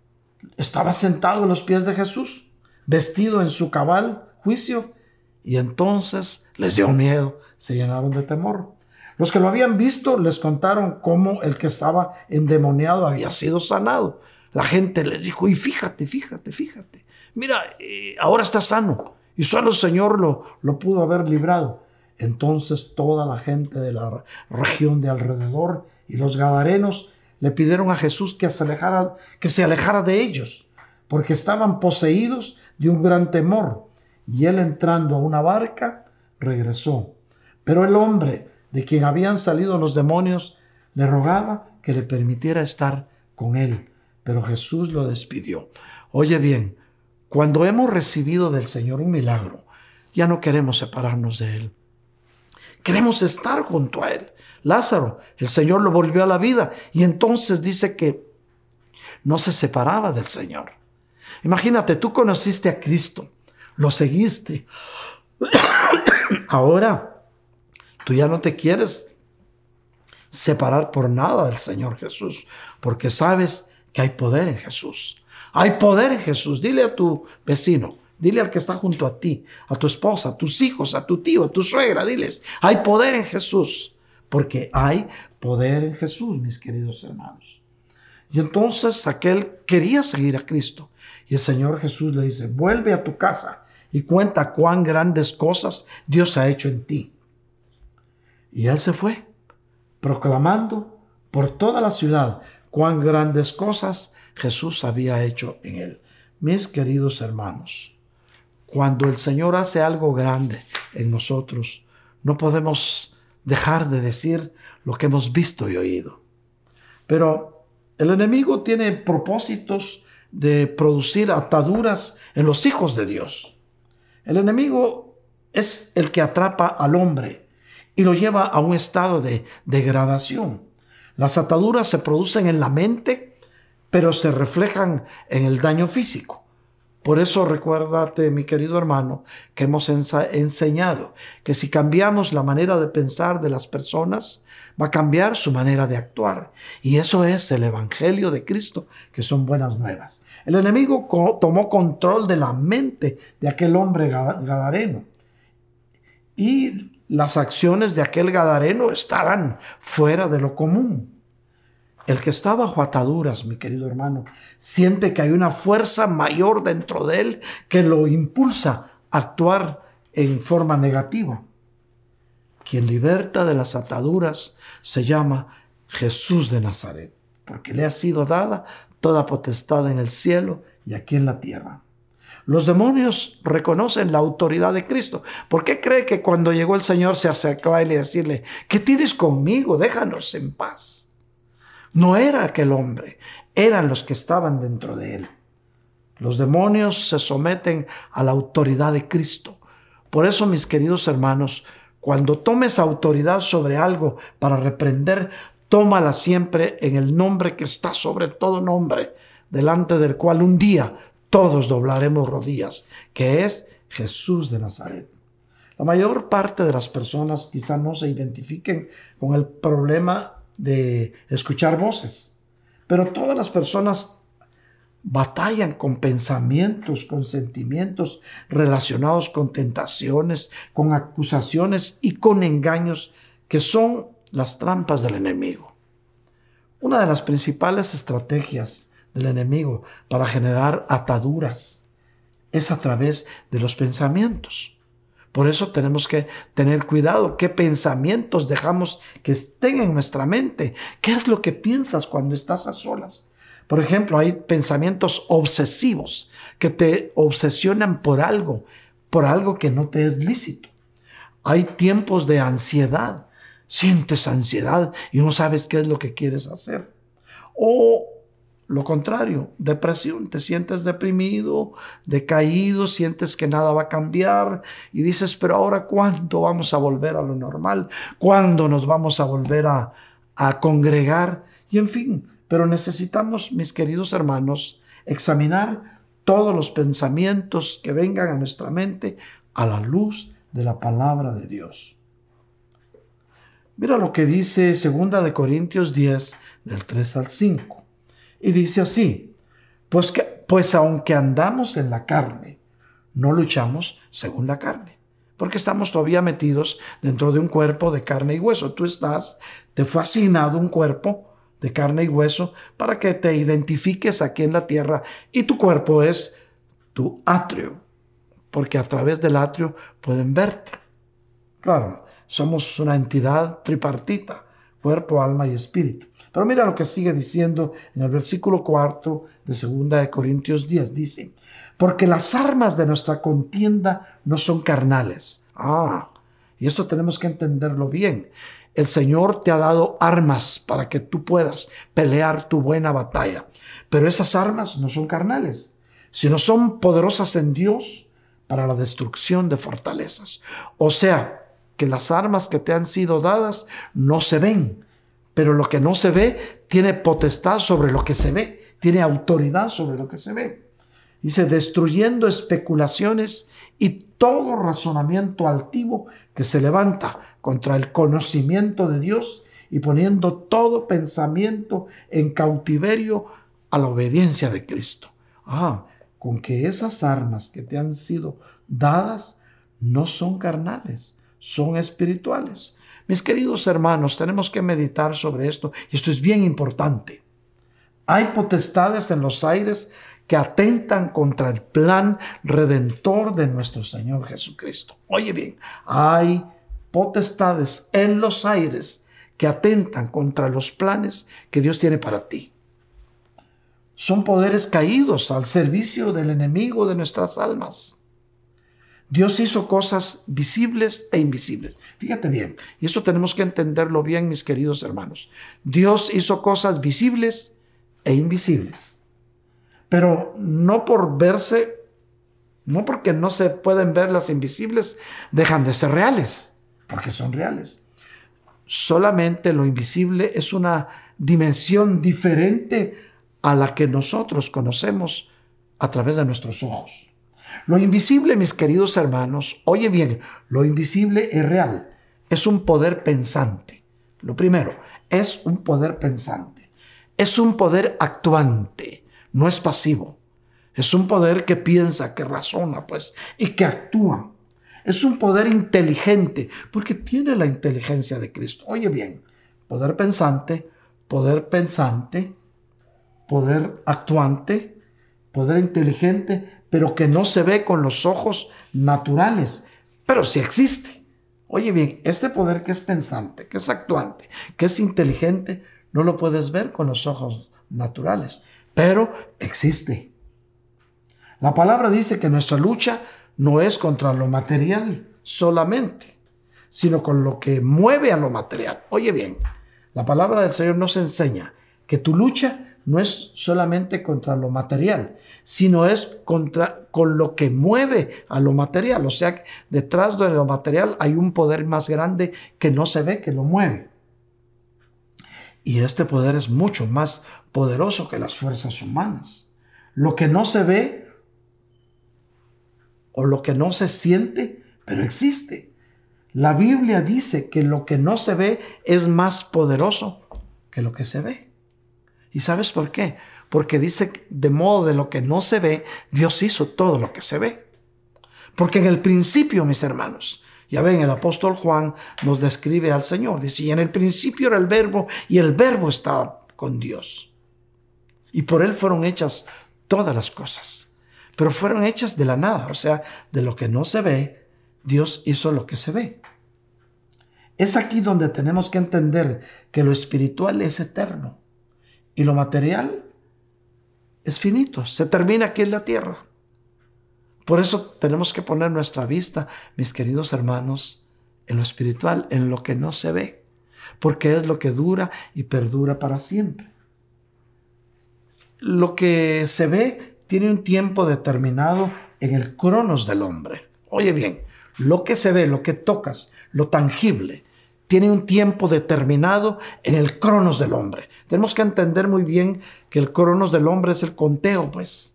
estaba sentado a los pies de Jesús, vestido en su cabal juicio, y entonces les dio miedo, se llenaron de temor. Los que lo habían visto les contaron cómo el que estaba endemoniado había sido sanado. La gente les dijo, y fíjate, fíjate, fíjate, mira, eh, ahora está sano, y solo el Señor lo, lo pudo haber librado. Entonces toda la gente de la región de alrededor y los gadarenos le pidieron a Jesús que se alejara, que se alejara de ellos, porque estaban poseídos de un gran temor. Y él entrando a una barca, regresó. Pero el hombre de quien habían salido los demonios le rogaba que le permitiera estar con él. Pero Jesús lo despidió. Oye bien, cuando hemos recibido del Señor un milagro, ya no queremos separarnos de Él. Queremos estar junto a Él. Lázaro, el Señor lo volvió a la vida y entonces dice que no se separaba del Señor. Imagínate, tú conociste a Cristo, lo seguiste. Ahora, tú ya no te quieres separar por nada del Señor Jesús, porque sabes que hay poder en Jesús. Hay poder en Jesús. Dile a tu vecino, dile al que está junto a ti, a tu esposa, a tus hijos, a tu tío, a tu suegra, diles, hay poder en Jesús porque hay poder en Jesús, mis queridos hermanos. Y entonces aquel quería seguir a Cristo. Y el Señor Jesús le dice, vuelve a tu casa y cuenta cuán grandes cosas Dios ha hecho en ti. Y él se fue, proclamando por toda la ciudad cuán grandes cosas Jesús había hecho en él. Mis queridos hermanos, cuando el Señor hace algo grande en nosotros, no podemos dejar de decir lo que hemos visto y oído. Pero el enemigo tiene propósitos de producir ataduras en los hijos de Dios. El enemigo es el que atrapa al hombre y lo lleva a un estado de degradación. Las ataduras se producen en la mente, pero se reflejan en el daño físico. Por eso recuérdate, mi querido hermano, que hemos enseñado que si cambiamos la manera de pensar de las personas, va a cambiar su manera de actuar. Y eso es el Evangelio de Cristo, que son buenas nuevas. El enemigo tomó control de la mente de aquel hombre gadareno. Y las acciones de aquel gadareno estaban fuera de lo común. El que está bajo ataduras, mi querido hermano, siente que hay una fuerza mayor dentro de él que lo impulsa a actuar en forma negativa. Quien liberta de las ataduras se llama Jesús de Nazaret, porque le ha sido dada toda potestad en el cielo y aquí en la tierra. Los demonios reconocen la autoridad de Cristo. ¿Por qué cree que cuando llegó el Señor se acercó a él y decirle, ¿qué tienes conmigo? Déjanos en paz. No era aquel hombre, eran los que estaban dentro de él. Los demonios se someten a la autoridad de Cristo. Por eso, mis queridos hermanos, cuando tomes autoridad sobre algo para reprender, tómala siempre en el nombre que está sobre todo nombre, delante del cual un día todos doblaremos rodillas, que es Jesús de Nazaret. La mayor parte de las personas quizá no se identifiquen con el problema de escuchar voces. Pero todas las personas batallan con pensamientos, con sentimientos relacionados con tentaciones, con acusaciones y con engaños que son las trampas del enemigo. Una de las principales estrategias del enemigo para generar ataduras es a través de los pensamientos. Por eso tenemos que tener cuidado qué pensamientos dejamos que estén en nuestra mente. ¿Qué es lo que piensas cuando estás a solas? Por ejemplo, hay pensamientos obsesivos que te obsesionan por algo, por algo que no te es lícito. Hay tiempos de ansiedad. Sientes ansiedad y no sabes qué es lo que quieres hacer. O lo contrario, depresión, te sientes deprimido, decaído, sientes que nada va a cambiar y dices, pero ahora ¿cuándo vamos a volver a lo normal? ¿Cuándo nos vamos a volver a, a congregar? Y en fin, pero necesitamos, mis queridos hermanos, examinar todos los pensamientos que vengan a nuestra mente a la luz de la palabra de Dios. Mira lo que dice 2 de Corintios 10 del 3 al 5. Y dice así, pues, que, pues aunque andamos en la carne, no luchamos según la carne, porque estamos todavía metidos dentro de un cuerpo de carne y hueso. Tú estás, te fue asignado un cuerpo de carne y hueso para que te identifiques aquí en la tierra y tu cuerpo es tu atrio, porque a través del atrio pueden verte. Claro, somos una entidad tripartita, cuerpo, alma y espíritu. Pero mira lo que sigue diciendo en el versículo cuarto de 2 de Corintios 10. Dice, porque las armas de nuestra contienda no son carnales. Ah, y esto tenemos que entenderlo bien. El Señor te ha dado armas para que tú puedas pelear tu buena batalla. Pero esas armas no son carnales, sino son poderosas en Dios para la destrucción de fortalezas. O sea, que las armas que te han sido dadas no se ven, pero lo que no se ve tiene potestad sobre lo que se ve, tiene autoridad sobre lo que se ve. Dice, destruyendo especulaciones y todo razonamiento altivo que se levanta contra el conocimiento de Dios y poniendo todo pensamiento en cautiverio a la obediencia de Cristo. Ah, con que esas armas que te han sido dadas no son carnales, son espirituales. Mis queridos hermanos, tenemos que meditar sobre esto y esto es bien importante. Hay potestades en los aires que atentan contra el plan redentor de nuestro Señor Jesucristo. Oye bien, hay potestades en los aires que atentan contra los planes que Dios tiene para ti. Son poderes caídos al servicio del enemigo de nuestras almas. Dios hizo cosas visibles e invisibles. Fíjate bien, y esto tenemos que entenderlo bien, mis queridos hermanos. Dios hizo cosas visibles e invisibles. Pero no por verse, no porque no se pueden ver las invisibles, dejan de ser reales, porque son reales. Solamente lo invisible es una dimensión diferente a la que nosotros conocemos a través de nuestros ojos. Lo invisible, mis queridos hermanos, oye bien, lo invisible es real, es un poder pensante. Lo primero, es un poder pensante, es un poder actuante, no es pasivo. Es un poder que piensa, que razona, pues, y que actúa. Es un poder inteligente, porque tiene la inteligencia de Cristo. Oye bien, poder pensante, poder pensante, poder actuante, poder inteligente, pero que no se ve con los ojos naturales, pero sí existe. Oye bien, este poder que es pensante, que es actuante, que es inteligente, no lo puedes ver con los ojos naturales, pero existe. La palabra dice que nuestra lucha no es contra lo material solamente, sino con lo que mueve a lo material. Oye bien, la palabra del Señor nos enseña que tu lucha no es solamente contra lo material, sino es contra con lo que mueve a lo material. O sea, detrás de lo material hay un poder más grande que no se ve, que lo mueve. Y este poder es mucho más poderoso que las fuerzas humanas. Lo que no se ve o lo que no se siente, pero existe. La Biblia dice que lo que no se ve es más poderoso que lo que se ve. ¿Y sabes por qué? Porque dice, de modo de lo que no se ve, Dios hizo todo lo que se ve. Porque en el principio, mis hermanos, ya ven, el apóstol Juan nos describe al Señor. Dice, y en el principio era el verbo y el verbo estaba con Dios. Y por él fueron hechas todas las cosas. Pero fueron hechas de la nada, o sea, de lo que no se ve, Dios hizo lo que se ve. Es aquí donde tenemos que entender que lo espiritual es eterno y lo material es finito, se termina aquí en la tierra. Por eso tenemos que poner nuestra vista, mis queridos hermanos, en lo espiritual, en lo que no se ve, porque es lo que dura y perdura para siempre. Lo que se ve tiene un tiempo determinado en el cronos del hombre. Oye bien, lo que se ve, lo que tocas, lo tangible, tiene un tiempo determinado en el cronos del hombre. Tenemos que entender muy bien que el cronos del hombre es el conteo, pues,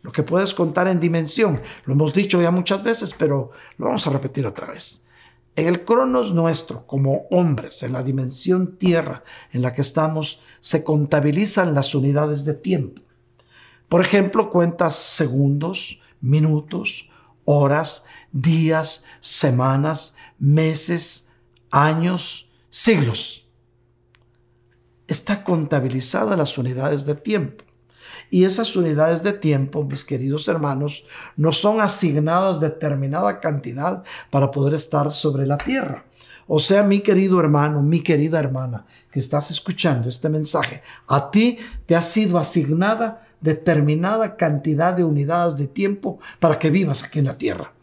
lo que puedes contar en dimensión. Lo hemos dicho ya muchas veces, pero lo vamos a repetir otra vez. En el cronos nuestro, como hombres, en la dimensión tierra en la que estamos, se contabilizan las unidades de tiempo. Por ejemplo, cuentas segundos, minutos, horas, días, semanas, meses, años, siglos. Está contabilizada las unidades de tiempo. Y esas unidades de tiempo, mis queridos hermanos, no son asignadas determinada cantidad para poder estar sobre la tierra. O sea, mi querido hermano, mi querida hermana, que estás escuchando este mensaje, a ti te ha sido asignada determinada cantidad de unidades de tiempo para que vivas aquí en la tierra.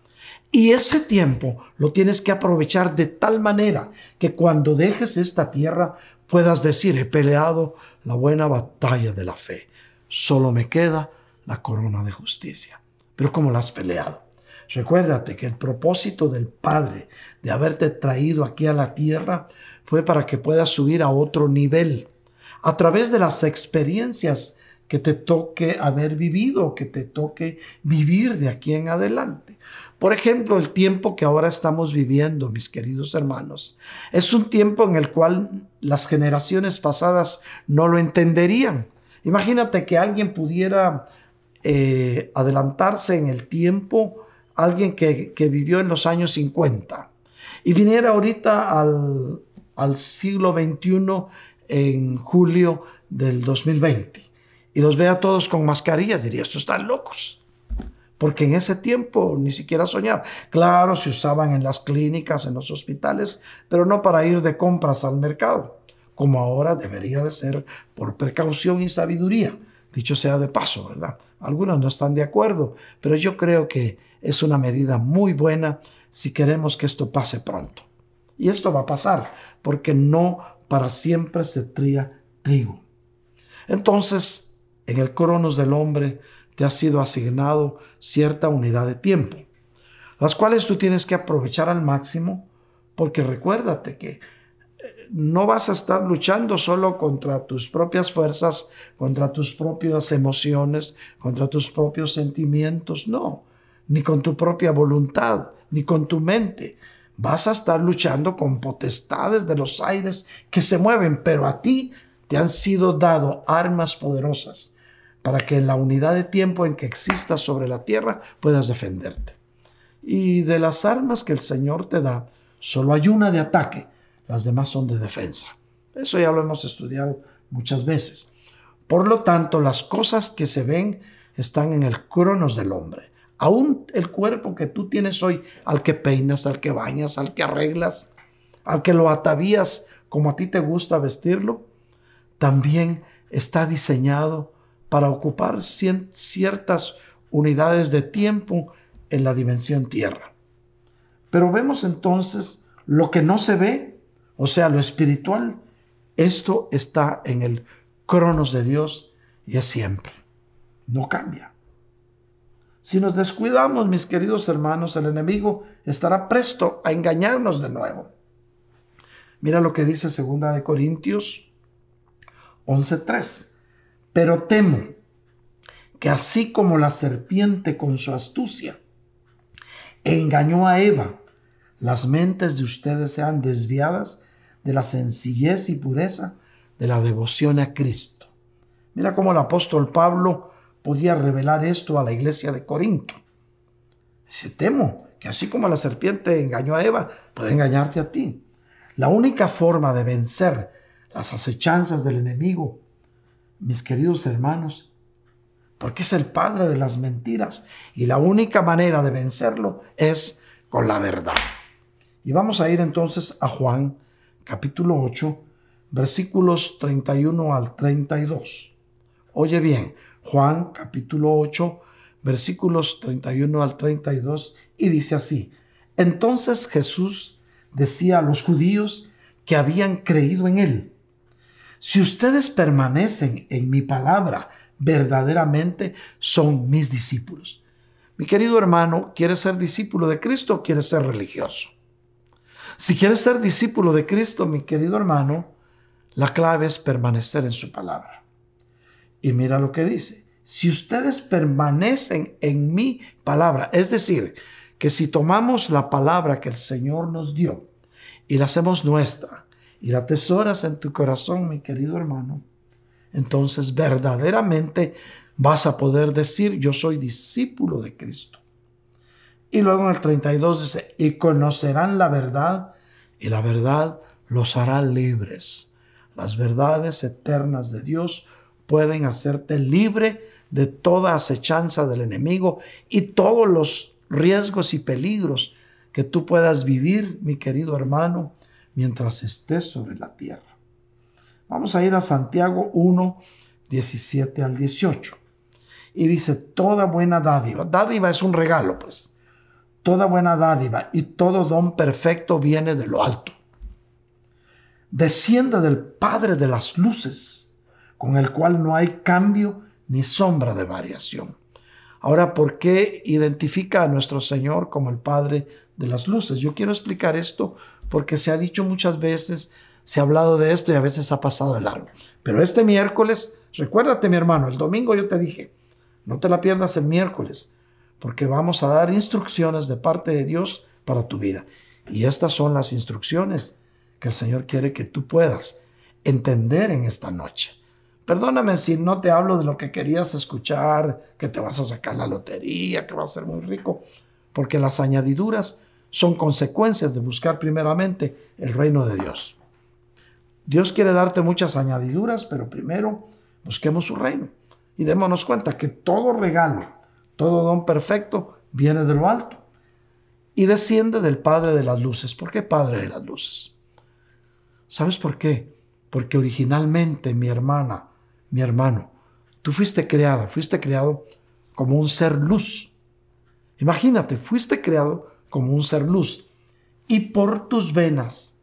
Y ese tiempo lo tienes que aprovechar de tal manera que cuando dejes esta tierra puedas decir, he peleado la buena batalla de la fe. Solo me queda la corona de justicia. Pero ¿cómo la has peleado? Recuérdate que el propósito del Padre de haberte traído aquí a la tierra fue para que puedas subir a otro nivel a través de las experiencias que te toque haber vivido, que te toque vivir de aquí en adelante. Por ejemplo, el tiempo que ahora estamos viviendo, mis queridos hermanos, es un tiempo en el cual las generaciones pasadas no lo entenderían. Imagínate que alguien pudiera eh, adelantarse en el tiempo, alguien que, vivió en los años 50 y viniera ahorita al, al siglo XXI en julio del 2020 y los ve a todos con mascarillas, diría, estos están locos. Porque en ese tiempo ni siquiera soñaba. Claro, se usaban en las clínicas, en los hospitales, pero no para ir de compras al mercado, como ahora debería de ser por precaución y sabiduría. Dicho sea de paso, ¿verdad? Algunos no están de acuerdo, pero yo creo que es una medida muy buena si queremos que esto pase pronto. Y esto va a pasar, porque no para siempre se tría trigo. Entonces, en el cronos del hombre te ha sido asignado cierta unidad de tiempo, las cuales tú tienes que aprovechar al máximo, porque recuérdate que eh, no vas a estar luchando solo contra tus propias fuerzas, contra tus propias emociones, contra tus propios sentimientos, no, ni con tu propia voluntad, ni con tu mente. Vas a estar luchando con potestades de los aires que se mueven, pero a ti te han sido dado armas poderosas para que en la unidad de tiempo en que existas sobre la tierra puedas defenderte. Y de las armas que el Señor te da, solo hay una de ataque, las demás son de defensa. Eso ya lo hemos estudiado muchas veces. Por lo tanto, las cosas que se ven están en el cronos del hombre. Aún el cuerpo que tú tienes hoy, al que peinas, al que bañas, al que arreglas, al que lo atavías como a ti te gusta vestirlo, también está diseñado para ocupar ciertas unidades de tiempo en la dimensión tierra. Pero vemos entonces lo que no se ve, o sea, lo espiritual, esto está en el cronos de Dios y es siempre. No cambia. Si nos descuidamos, mis queridos hermanos, el enemigo estará presto a engañarnos de nuevo. Mira lo que dice segunda de Corintios 11:3. Pero temo que así como la serpiente con su astucia engañó a Eva, las mentes de ustedes sean desviadas de la sencillez y pureza de la devoción a Cristo. Mira cómo el apóstol Pablo podía revelar esto a la iglesia de Corinto. Dice, temo que así como la serpiente engañó a Eva, puede engañarte a ti. La única forma de vencer las acechanzas del enemigo mis queridos hermanos, porque es el padre de las mentiras y la única manera de vencerlo es con la verdad. Y vamos a ir entonces a Juan capítulo 8, versículos 31 al 32. Oye bien, Juan capítulo 8, versículos 31 al 32, y dice así, entonces Jesús decía a los judíos que habían creído en él, si ustedes permanecen en mi palabra, verdaderamente son mis discípulos. Mi querido hermano, ¿quieres ser discípulo de Cristo o quieres ser religioso? Si quieres ser discípulo de Cristo, mi querido hermano, la clave es permanecer en su palabra. Y mira lo que dice. Si ustedes permanecen en mi palabra, es decir, que si tomamos la palabra que el Señor nos dio y la hacemos nuestra, y la atesoras en tu corazón, mi querido hermano, entonces verdaderamente vas a poder decir, yo soy discípulo de Cristo. Y luego en el 32 dice, y conocerán la verdad, y la verdad los hará libres. Las verdades eternas de Dios pueden hacerte libre de toda acechanza del enemigo y todos los riesgos y peligros que tú puedas vivir, mi querido hermano, mientras estés sobre la tierra. Vamos a ir a Santiago 1, 17 al 18. Y dice, toda buena dádiva, dádiva es un regalo, pues. Toda buena dádiva y todo don perfecto viene de lo alto. Desciende del Padre de las luces, con el cual no hay cambio ni sombra de variación. Ahora, ¿por qué identifica a nuestro Señor como el Padre de las luces? Yo quiero explicar esto porque se ha dicho muchas veces, se ha hablado de esto y a veces ha pasado de largo. Pero este miércoles, recuérdate mi hermano, el domingo yo te dije, no te la pierdas el miércoles, porque vamos a dar instrucciones de parte de Dios para tu vida. Y estas son las instrucciones que el Señor quiere que tú puedas entender en esta noche. Perdóname si no te hablo de lo que querías escuchar, que te vas a sacar la lotería, que vas a ser muy rico, porque las añadiduras son consecuencias de buscar primeramente el reino de Dios. Dios quiere darte muchas añadiduras, pero primero busquemos su reino. Y démonos cuenta que todo regalo, todo don perfecto viene de lo alto y desciende del Padre de las Luces. ¿Por qué Padre de las Luces? ¿Sabes por qué? Porque originalmente mi hermana, mi hermano, tú fuiste creada, fuiste creado como un ser luz. Imagínate, fuiste creado como un ser luz y por tus venas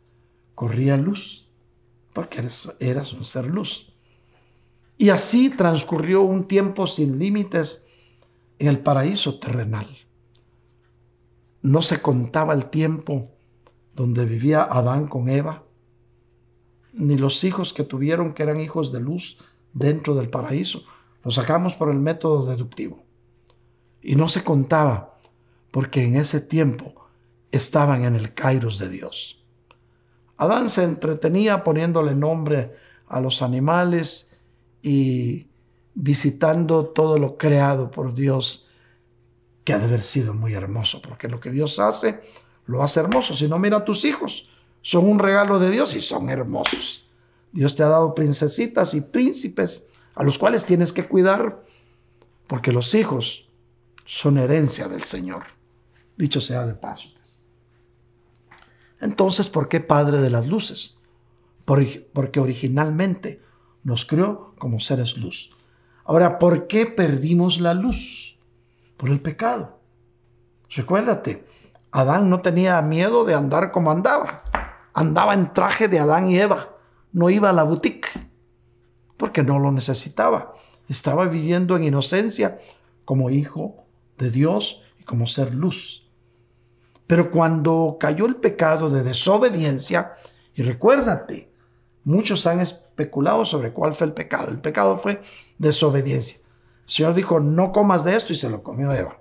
corría luz, porque eres, eras un ser luz. Y así transcurrió un tiempo sin límites en el paraíso terrenal. No se contaba el tiempo donde vivía Adán con Eva, ni los hijos que tuvieron que eran hijos de luz dentro del paraíso. Lo sacamos por el método deductivo. Y no se contaba porque en ese tiempo estaban en el kairos de Dios. Adán se entretenía poniéndole nombre a los animales y visitando todo lo creado por Dios, que ha de haber sido muy hermoso, porque lo que Dios hace, lo hace hermoso. Si no, mira tus hijos, son un regalo de Dios y son hermosos. Dios te ha dado princesitas y príncipes a los cuales tienes que cuidar, porque los hijos son herencia del Señor. Dicho sea de paso. Pues. Entonces, ¿por qué Padre de las Luces? Porque originalmente nos creó como seres luz. Ahora, ¿por qué perdimos la luz? Por el pecado. Recuérdate, Adán no tenía miedo de andar como andaba. Andaba en traje de Adán y Eva. No iba a la boutique porque no lo necesitaba. Estaba viviendo en inocencia como hijo de Dios y como ser luz. Pero cuando cayó el pecado de desobediencia, y recuérdate, muchos han especulado sobre cuál fue el pecado. El pecado fue desobediencia. El Señor dijo, no comas de esto y se lo comió Eva,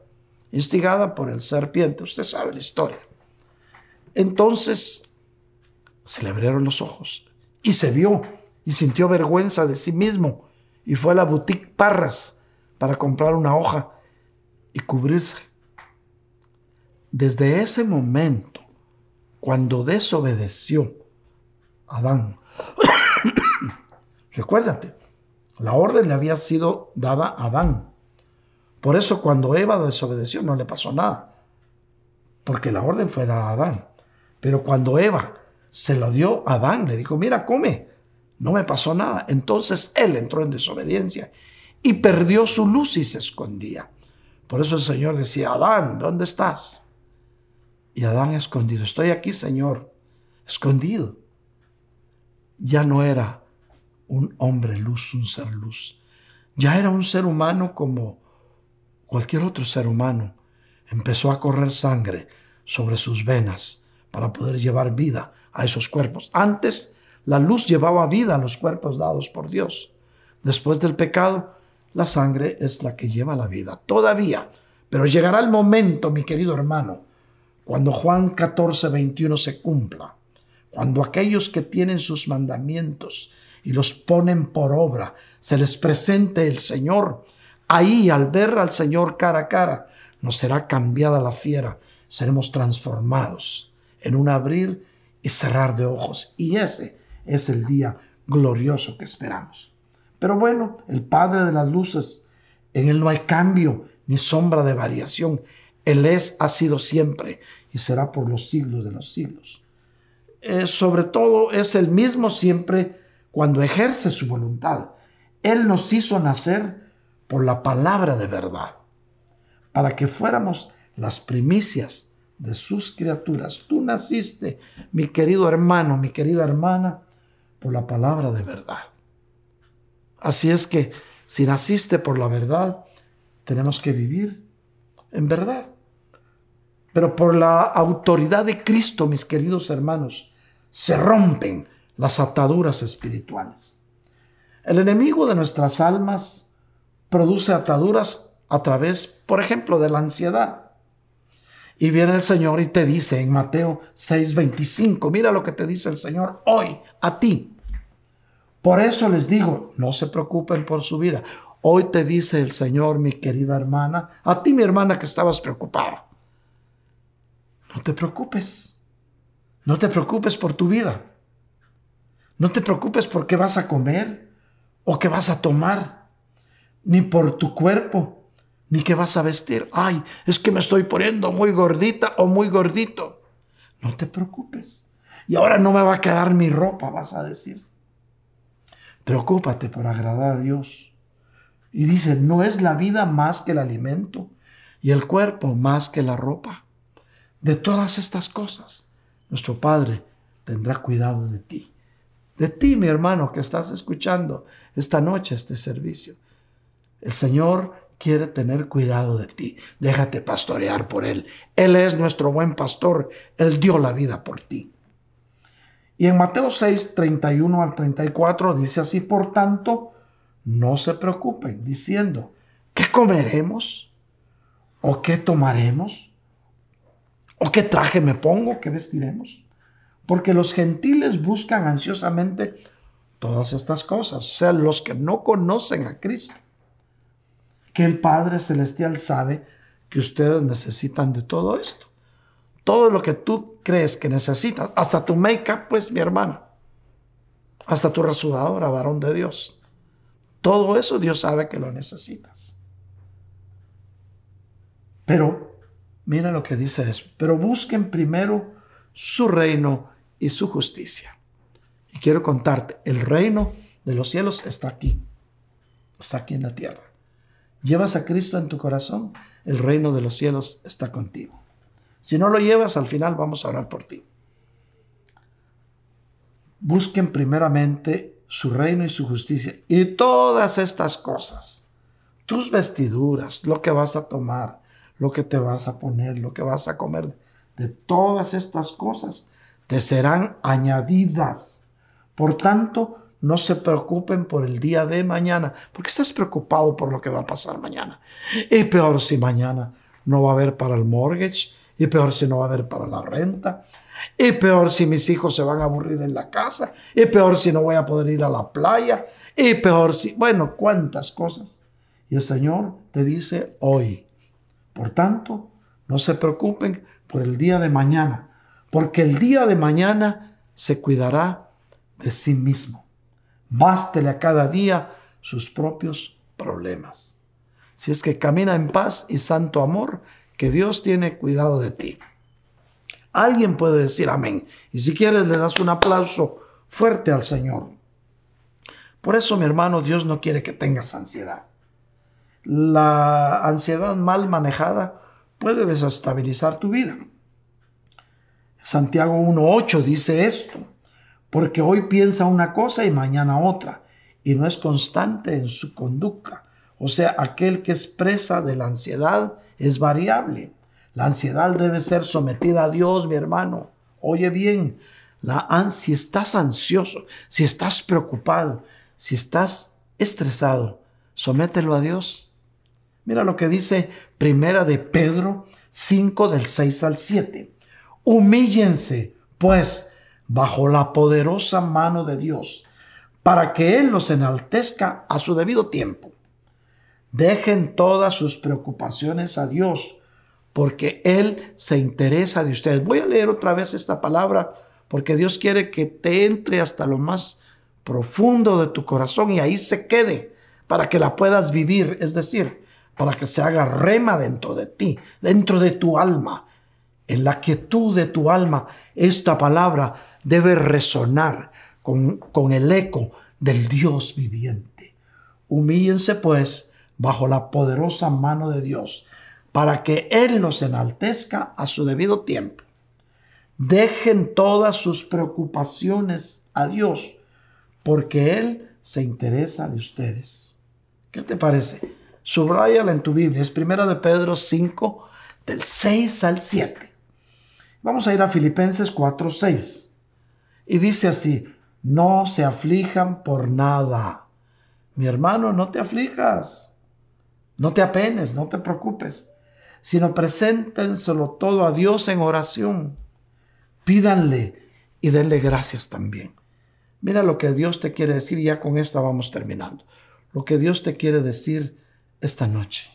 instigada por el serpiente. Usted sabe la historia. Entonces se le abrieron los ojos y se vio y sintió vergüenza de sí mismo y fue a la boutique Parras para comprar una hoja y cubrirse desde ese momento, cuando desobedeció Adán, recuérdate, la orden le había sido dada a Adán. Por eso cuando Eva desobedeció no le pasó nada, porque la orden fue dada a Adán. Pero cuando Eva se lo dio a Adán, le dijo, mira, come, no me pasó nada. Entonces él entró en desobediencia y perdió su luz y se escondía. Por eso el Señor decía, Adán, ¿dónde estás? Y Adán escondido, estoy aquí, Señor, escondido. Ya no era un hombre luz, un ser luz. Ya era un ser humano como cualquier otro ser humano. Empezó a correr sangre sobre sus venas para poder llevar vida a esos cuerpos. Antes la luz llevaba vida a los cuerpos dados por Dios. Después del pecado, la sangre es la que lleva la vida. Todavía. Pero llegará el momento, mi querido hermano, cuando Juan 14, 21 se cumpla, cuando aquellos que tienen sus mandamientos y los ponen por obra, se les presente el Señor, ahí al ver al Señor cara a cara, nos será cambiada la fiera, seremos transformados en un abrir y cerrar de ojos. Y ese es el día glorioso que esperamos. Pero bueno, el Padre de las Luces, en Él no hay cambio ni sombra de variación. Él es, ha sido siempre y será por los siglos de los siglos. Eh, sobre todo es el mismo siempre cuando ejerce su voluntad. Él nos hizo nacer por la palabra de verdad, para que fuéramos las primicias de sus criaturas. Tú naciste, mi querido hermano, mi querida hermana, por la palabra de verdad. Así es que si naciste por la verdad, tenemos que vivir en verdad. Pero por la autoridad de Cristo, mis queridos hermanos, se rompen las ataduras espirituales. El enemigo de nuestras almas produce ataduras a través, por ejemplo, de la ansiedad. Y viene el Señor y te dice en Mateo 6:25, mira lo que te dice el Señor hoy a ti. Por eso les digo, no se preocupen por su vida. Hoy te dice el Señor, mi querida hermana, a ti mi hermana que estabas preocupada. No te preocupes. No te preocupes por tu vida. No te preocupes por qué vas a comer o qué vas a tomar. ni por tu cuerpo, ni qué vas a vestir. Ay, es que me estoy poniendo muy gordita o muy gordito. No te preocupes. Y ahora no me va a quedar mi ropa, vas a decir. Preocúpate por agradar a Dios. Y dice, no es la vida más que el alimento y el cuerpo más que la ropa. De todas estas cosas, nuestro Padre tendrá cuidado de ti. De ti, mi hermano, que estás escuchando esta noche este servicio. El Señor quiere tener cuidado de ti. Déjate pastorear por Él. Él es nuestro buen pastor. Él dio la vida por ti. Y en Mateo 6, 31 al 34 dice así, por tanto, no se preocupen diciendo, ¿qué comeremos? ¿O qué tomaremos? ¿O qué traje me pongo? ¿Qué vestiremos? Porque los gentiles buscan ansiosamente todas estas cosas, o sea, los que no conocen a Cristo. Que el Padre Celestial sabe que ustedes necesitan de todo esto. Todo lo que tú crees que necesitas, hasta tu make-up, pues mi hermano, hasta tu rasuradora, varón de Dios. Todo eso Dios sabe que lo necesitas. Pero mira lo que dice eso. Pero busquen primero su reino y su justicia. Y quiero contarte, el reino de los cielos está aquí. Está aquí en la tierra. Llevas a Cristo en tu corazón, el reino de los cielos está contigo. Si no lo llevas, al final vamos a orar por ti. Busquen primeramente su reino y su justicia y todas estas cosas, tus vestiduras, lo que vas a tomar, lo que te vas a poner, lo que vas a comer, de todas estas cosas te serán añadidas. Por tanto, no se preocupen por el día de mañana, porque estás preocupado por lo que va a pasar mañana. Y peor si mañana no va a haber para el mortgage, y peor si no va a haber para la renta, y peor si mis hijos se van a aburrir en la casa, y peor si no voy a poder ir a la playa, y peor si, bueno, cuántas cosas. Y el Señor te dice hoy, por tanto, no se preocupen por el día de mañana, porque el día de mañana se cuidará de sí mismo. Bástele a cada día sus propios problemas. Si es que camina en paz y santo amor, que Dios tiene cuidado de ti. Alguien puede decir amén. Y si quieres le das un aplauso fuerte al Señor. Por eso, mi hermano, Dios no quiere que tengas ansiedad. La ansiedad mal manejada puede desestabilizar tu vida. Santiago 1.8 dice esto, porque hoy piensa una cosa y mañana otra, y no es constante en su conducta. O sea, aquel que expresa de la ansiedad es variable. La ansiedad debe ser sometida a Dios, mi hermano. Oye bien, la si estás ansioso, si estás preocupado, si estás estresado, somételo a Dios. Mira lo que dice Primera de Pedro 5 del 6 al 7. Humíllense, pues, bajo la poderosa mano de Dios, para que Él los enaltezca a su debido tiempo. Dejen todas sus preocupaciones a Dios, porque Él se interesa de ustedes. Voy a leer otra vez esta palabra, porque Dios quiere que te entre hasta lo más profundo de tu corazón y ahí se quede, para que la puedas vivir, es decir, para que se haga rema dentro de ti, dentro de tu alma en la quietud de tu alma, esta palabra debe resonar con, con el eco del Dios viviente. Humíllense pues bajo la poderosa mano de Dios, para que Él nos enaltezca a su debido tiempo. Dejen todas sus preocupaciones a Dios, porque Él se interesa de ustedes. ¿Qué te parece? Subrayala en tu Biblia. Es primera de Pedro 5, del 6 al 7. Vamos a ir a Filipenses 4:6. Y dice así, no se aflijan por nada. Mi hermano, no te aflijas. No te apenes, no te preocupes, sino preséntenselo todo a Dios en oración. Pídanle y denle gracias también. Mira lo que Dios te quiere decir, ya con esta vamos terminando. Lo que Dios te quiere decir esta noche.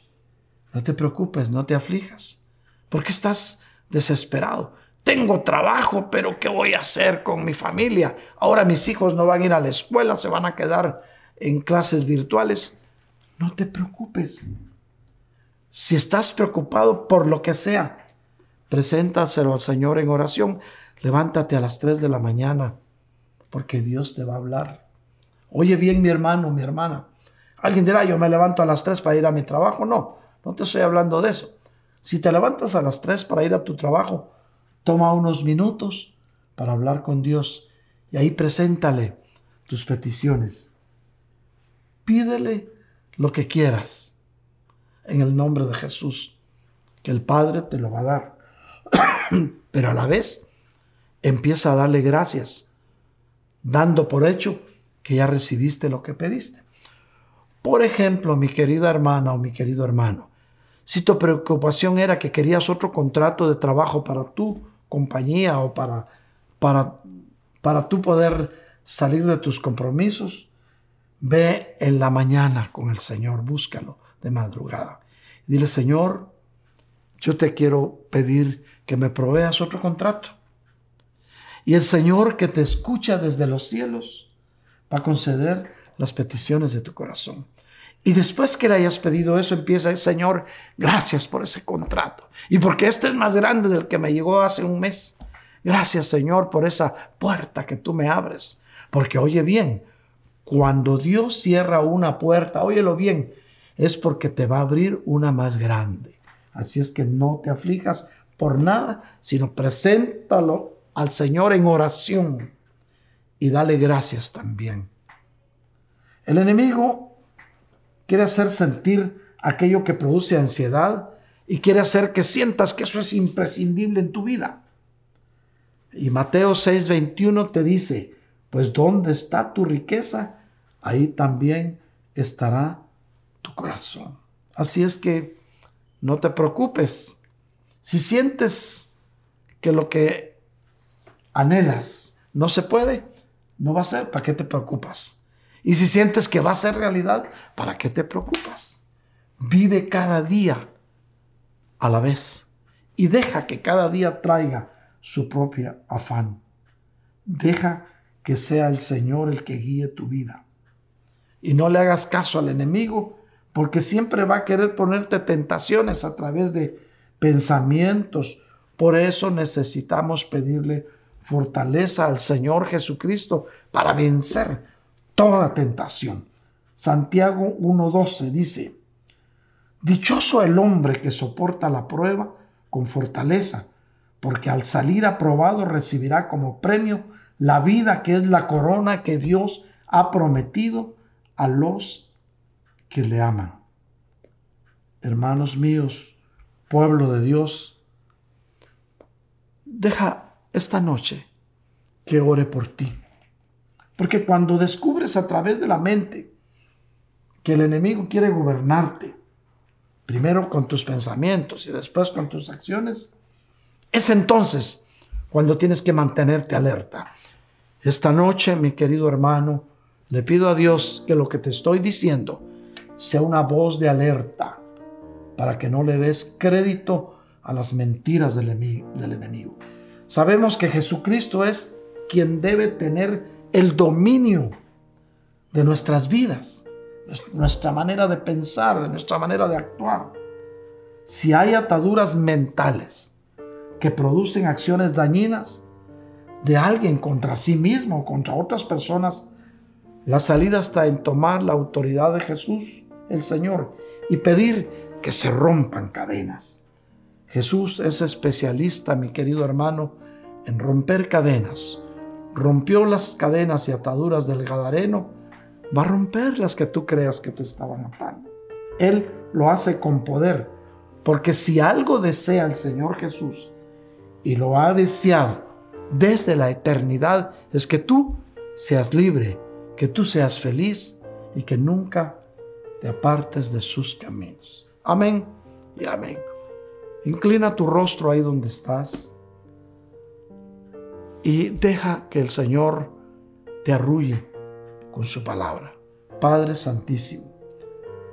No te preocupes, no te aflijas, porque estás desesperado tengo trabajo, pero ¿qué voy a hacer con mi familia? Ahora mis hijos no van a ir a la escuela, se van a quedar en clases virtuales. no te preocupes. Si estás preocupado por lo que sea, preséntaselo al Señor en oración. Levántate a las 3 de la mañana, porque Dios te va a hablar. Oye bien, mi hermano, mi hermana. Alguien dirá, yo me levanto a las 3 para ir a mi trabajo. No, no te estoy hablando de eso. Si te levantas a las 3 para ir a tu trabajo, toma unos minutos para hablar con Dios y ahí preséntale tus peticiones. Pídele lo que quieras en el nombre de Jesús, que el Padre te lo va a dar. Pero a la vez empieza a darle gracias, dando por hecho que ya recibiste lo que pediste. Por ejemplo, mi querida hermana o mi querido hermano, si tu preocupación era que querías otro contrato de trabajo para tu compañía o para, para, para tú poder salir de tus compromisos, ve en la mañana con el Señor, búscalo de madrugada. Dile, Señor, yo te quiero pedir que me proveas otro contrato. Y el Señor que te escucha desde los cielos va a conceder las peticiones de tu corazón. Y después que le hayas pedido eso, empieza, el Señor, gracias por ese contrato. Y porque este es más grande del que me llegó hace un mes. Gracias, Señor, por esa puerta que tú me abres. Porque oye bien, cuando Dios cierra una puerta, óyelo bien, es porque te va a abrir una más grande. Así es que no te aflijas por nada, sino preséntalo al Señor en oración y dale gracias también. El enemigo quiere hacer sentir aquello que produce ansiedad y quiere hacer que sientas que eso es imprescindible en tu vida. Y Mateo 6:21 te dice, pues ¿dónde está tu riqueza? Ahí también estará tu corazón. Así es que no te preocupes. Si sientes que lo que anhelas no se puede, no va a ser, ¿para qué te preocupas? Y si sientes que va a ser realidad, ¿para qué te preocupas? Vive cada día a la vez y deja que cada día traiga su propio afán. Deja que sea el Señor el que guíe tu vida. Y no le hagas caso al enemigo, porque siempre va a querer ponerte tentaciones a través de pensamientos. Por eso necesitamos pedirle fortaleza al Señor Jesucristo para vencer toda tentación. Santiago 1.12 dice, Dichoso el hombre que soporta la prueba con fortaleza, porque al salir aprobado recibirá como premio la vida que es la corona que Dios ha prometido a los que le aman. Hermanos míos, pueblo de Dios, deja esta noche que ore por ti. Porque cuando descubres a través de la mente que el enemigo quiere gobernarte, primero con tus pensamientos y después con tus acciones, es entonces cuando tienes que mantenerte alerta. Esta noche, mi querido hermano, le pido a Dios que lo que te estoy diciendo sea una voz de alerta para que no le des crédito a las mentiras del enemigo. Sabemos que Jesucristo es quien debe tener el dominio de nuestras vidas, nuestra manera de pensar, de nuestra manera de actuar. Si hay ataduras mentales que producen acciones dañinas de alguien contra sí mismo o contra otras personas, la salida está en tomar la autoridad de Jesús, el Señor, y pedir que se rompan cadenas. Jesús es especialista, mi querido hermano, en romper cadenas rompió las cadenas y ataduras del Gadareno, va a romper las que tú creas que te estaban atando. Él lo hace con poder, porque si algo desea el Señor Jesús y lo ha deseado desde la eternidad, es que tú seas libre, que tú seas feliz y que nunca te apartes de sus caminos. Amén y amén. Inclina tu rostro ahí donde estás y deja que el Señor te arrulle con su palabra. Padre Santísimo,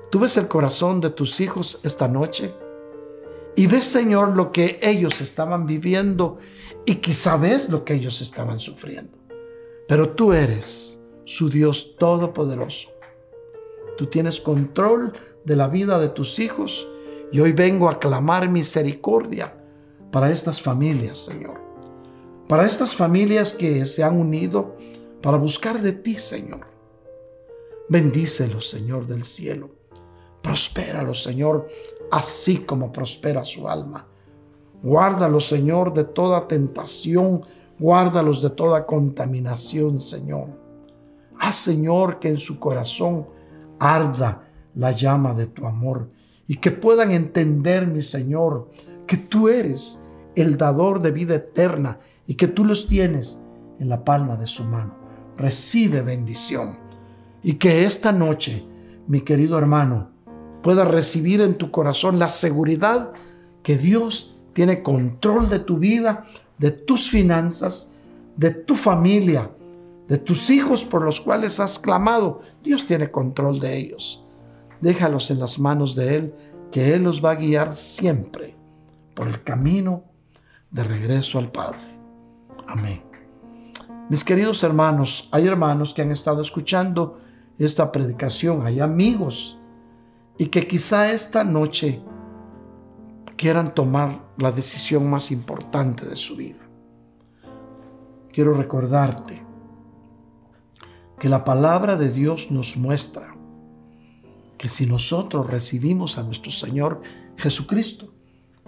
tú ves el corazón de tus hijos esta noche y ves, Señor, lo que ellos estaban viviendo y quizá ves lo que ellos estaban sufriendo. Pero tú eres su Dios todopoderoso. Tú tienes control de la vida de tus hijos. Y hoy vengo a clamar misericordia para estas familias, Señor. Para estas familias que se han unido para buscar de ti, Señor. Bendícelos, Señor del cielo. Prospéralos, Señor, así como prospera su alma. Guárdalos, Señor, de toda tentación. Guárdalos de toda contaminación, Señor. Haz, Señor, que en su corazón arda la llama de tu amor y que puedan entender, mi Señor, que tú eres el dador de vida eterna y que tú los tienes en la palma de su mano. Recibe bendición y que esta noche, mi querido hermano, pueda recibir en tu corazón la seguridad que Dios tiene control de tu vida, de tus finanzas, de tu familia, de tus hijos por los cuales has clamado. Dios tiene control de ellos. Déjalos en las manos de Él, que Él los va a guiar siempre por el camino de regreso al Padre. Amén. Mis queridos hermanos, hay hermanos que han estado escuchando esta predicación, hay amigos y que quizá esta noche quieran tomar la decisión más importante de su vida. Quiero recordarte que la palabra de Dios nos muestra que si nosotros recibimos a nuestro Señor Jesucristo,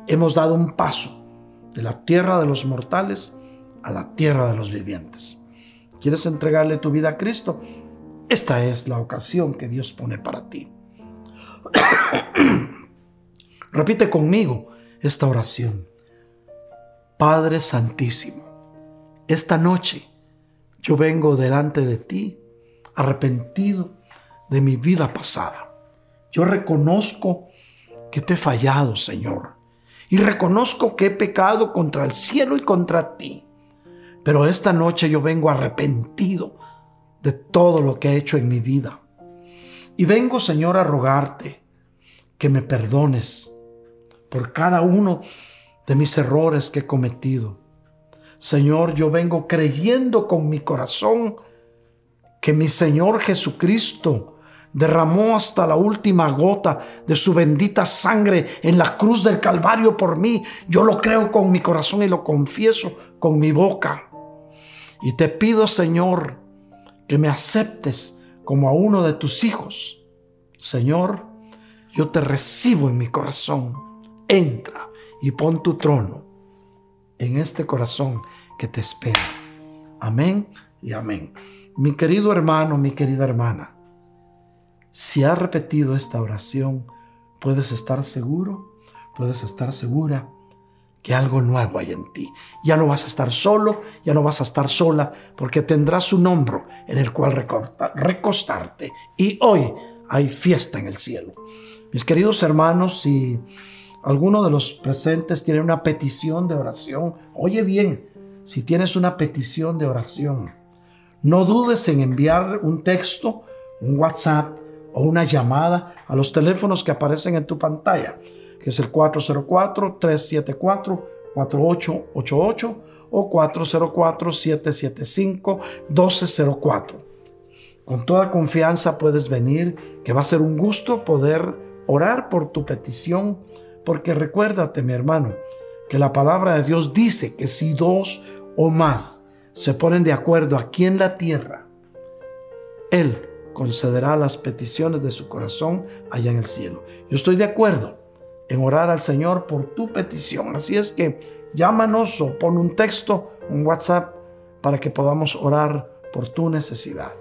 hemos dado un paso de la tierra de los mortales a la tierra de los vivientes. ¿Quieres entregarle tu vida a Cristo? Esta es la ocasión que Dios pone para ti. Repite conmigo esta oración. Padre Santísimo, esta noche yo vengo delante de ti arrepentido de mi vida pasada. Yo reconozco que te he fallado, Señor, y reconozco que he pecado contra el cielo y contra ti. Pero esta noche yo vengo arrepentido de todo lo que he hecho en mi vida. Y vengo, Señor, a rogarte que me perdones por cada uno de mis errores que he cometido. Señor, yo vengo creyendo con mi corazón que mi Señor Jesucristo derramó hasta la última gota de su bendita sangre en la cruz del Calvario por mí. Yo lo creo con mi corazón y lo confieso con mi boca. Y te pido, Señor, que me aceptes como a uno de tus hijos. Señor, yo te recibo en mi corazón. Entra y pon tu trono en este corazón que te espera. Amén y amén. Mi querido hermano, mi querida hermana, si has repetido esta oración, puedes estar seguro, puedes estar segura que algo nuevo hay en ti. Ya no vas a estar solo, ya no vas a estar sola, porque tendrás un hombro en el cual recostarte. Y hoy hay fiesta en el cielo. Mis queridos hermanos, si alguno de los presentes tiene una petición de oración, oye bien, si tienes una petición de oración, no dudes en enviar un texto, un WhatsApp o una llamada a los teléfonos que aparecen en tu pantalla, que es el 404-374-4888 o 404-775-1204. Con toda confianza puedes venir, que va a ser un gusto poder orar por tu petición, porque recuérdate, mi hermano, que la palabra de Dios dice que si dos o más se ponen de acuerdo aquí en la tierra, Él concederá las peticiones de su corazón allá en el cielo. Yo estoy de acuerdo en orar al Señor por tu petición. Así es que llámanos o pon un texto, un WhatsApp, para que podamos orar por tu necesidad.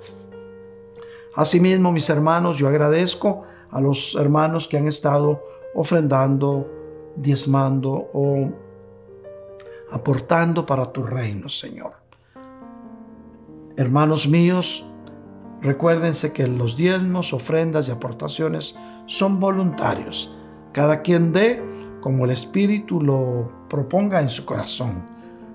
Asimismo, mis hermanos, yo agradezco a los hermanos que han estado ofrendando, diezmando o aportando para tu reino, Señor. Hermanos míos, recuérdense que los diezmos, ofrendas y aportaciones son voluntarios. Cada quien dé como el Espíritu lo proponga en su corazón,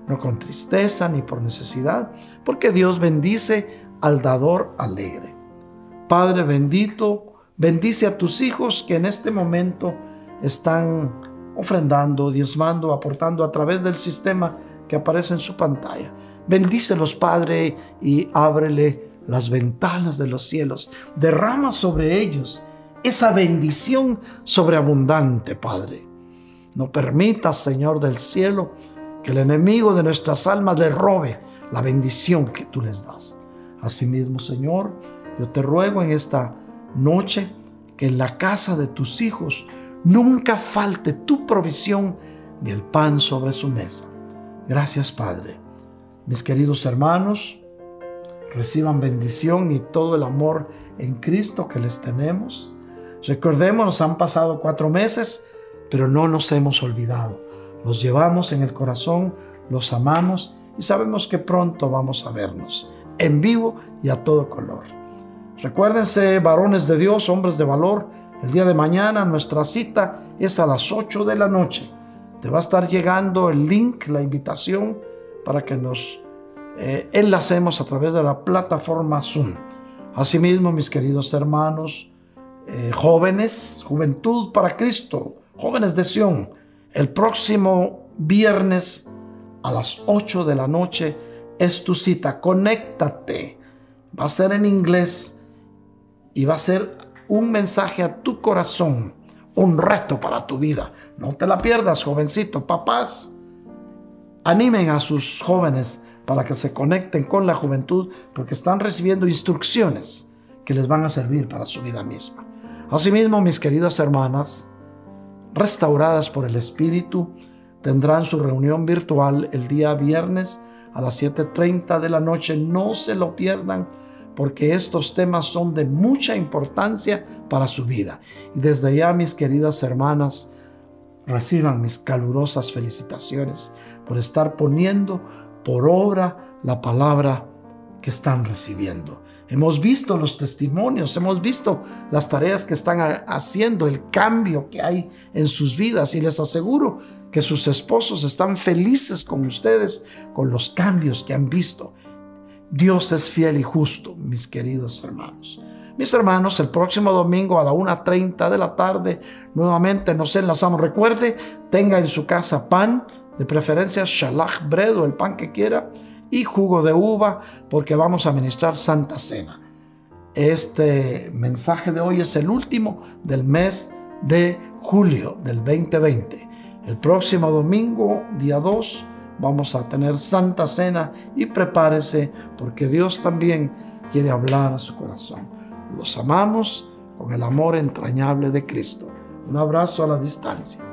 no con tristeza ni por necesidad, porque Dios bendice al dador alegre. Padre bendito, bendice a tus hijos que en este momento están ofrendando, diezmando, aportando a través del sistema que aparece en su pantalla. Bendícelos, Padre, y ábrele las ventanas de los cielos. Derrama sobre ellos esa bendición sobreabundante, Padre. No permitas, Señor del cielo, que el enemigo de nuestras almas le robe la bendición que tú les das. Asimismo, Señor, yo te ruego en esta noche que en la casa de tus hijos nunca falte tu provisión ni el pan sobre su mesa. Gracias, Padre. Mis queridos hermanos, reciban bendición y todo el amor en Cristo que les tenemos. Recordemos, nos han pasado cuatro meses, pero no nos hemos olvidado. Los llevamos en el corazón, los amamos y sabemos que pronto vamos a vernos en vivo y a todo color. Recuérdense, varones de Dios, hombres de valor, el día de mañana nuestra cita es a las 8 de la noche. Te va a estar llegando el link, la invitación para que nos eh, enlacemos a través de la plataforma Zoom. Asimismo, mis queridos hermanos, eh, jóvenes, juventud para Cristo, jóvenes de Sión, el próximo viernes a las 8 de la noche es tu cita. Conéctate. Va a ser en inglés y va a ser un mensaje a tu corazón, un reto para tu vida. No te la pierdas, jovencito. Papás, animen a sus jóvenes para que se conecten con la juventud porque están recibiendo instrucciones que les van a servir para su vida misma. Asimismo, mis queridas hermanas, restauradas por el Espíritu, tendrán su reunión virtual el día viernes a las 7.30 de la noche. No se lo pierdan porque estos temas son de mucha importancia para su vida. Y desde ya, mis queridas hermanas, reciban mis calurosas felicitaciones por estar poniendo por obra la palabra que están recibiendo. Hemos visto los testimonios, hemos visto las tareas que están haciendo, el cambio que hay en sus vidas y les aseguro que sus esposos están felices con ustedes con los cambios que han visto. Dios es fiel y justo, mis queridos hermanos. Mis hermanos, el próximo domingo a la 1.30 de la tarde nuevamente nos enlazamos. Recuerde, tenga en su casa pan, de preferencia shalach bread o el pan que quiera y jugo de uva porque vamos a ministrar Santa Cena. Este mensaje de hoy es el último del mes de julio del 2020. El próximo domingo, día 2, vamos a tener Santa Cena y prepárese porque Dios también quiere hablar a su corazón. Los amamos con el amor entrañable de Cristo. Un abrazo a la distancia.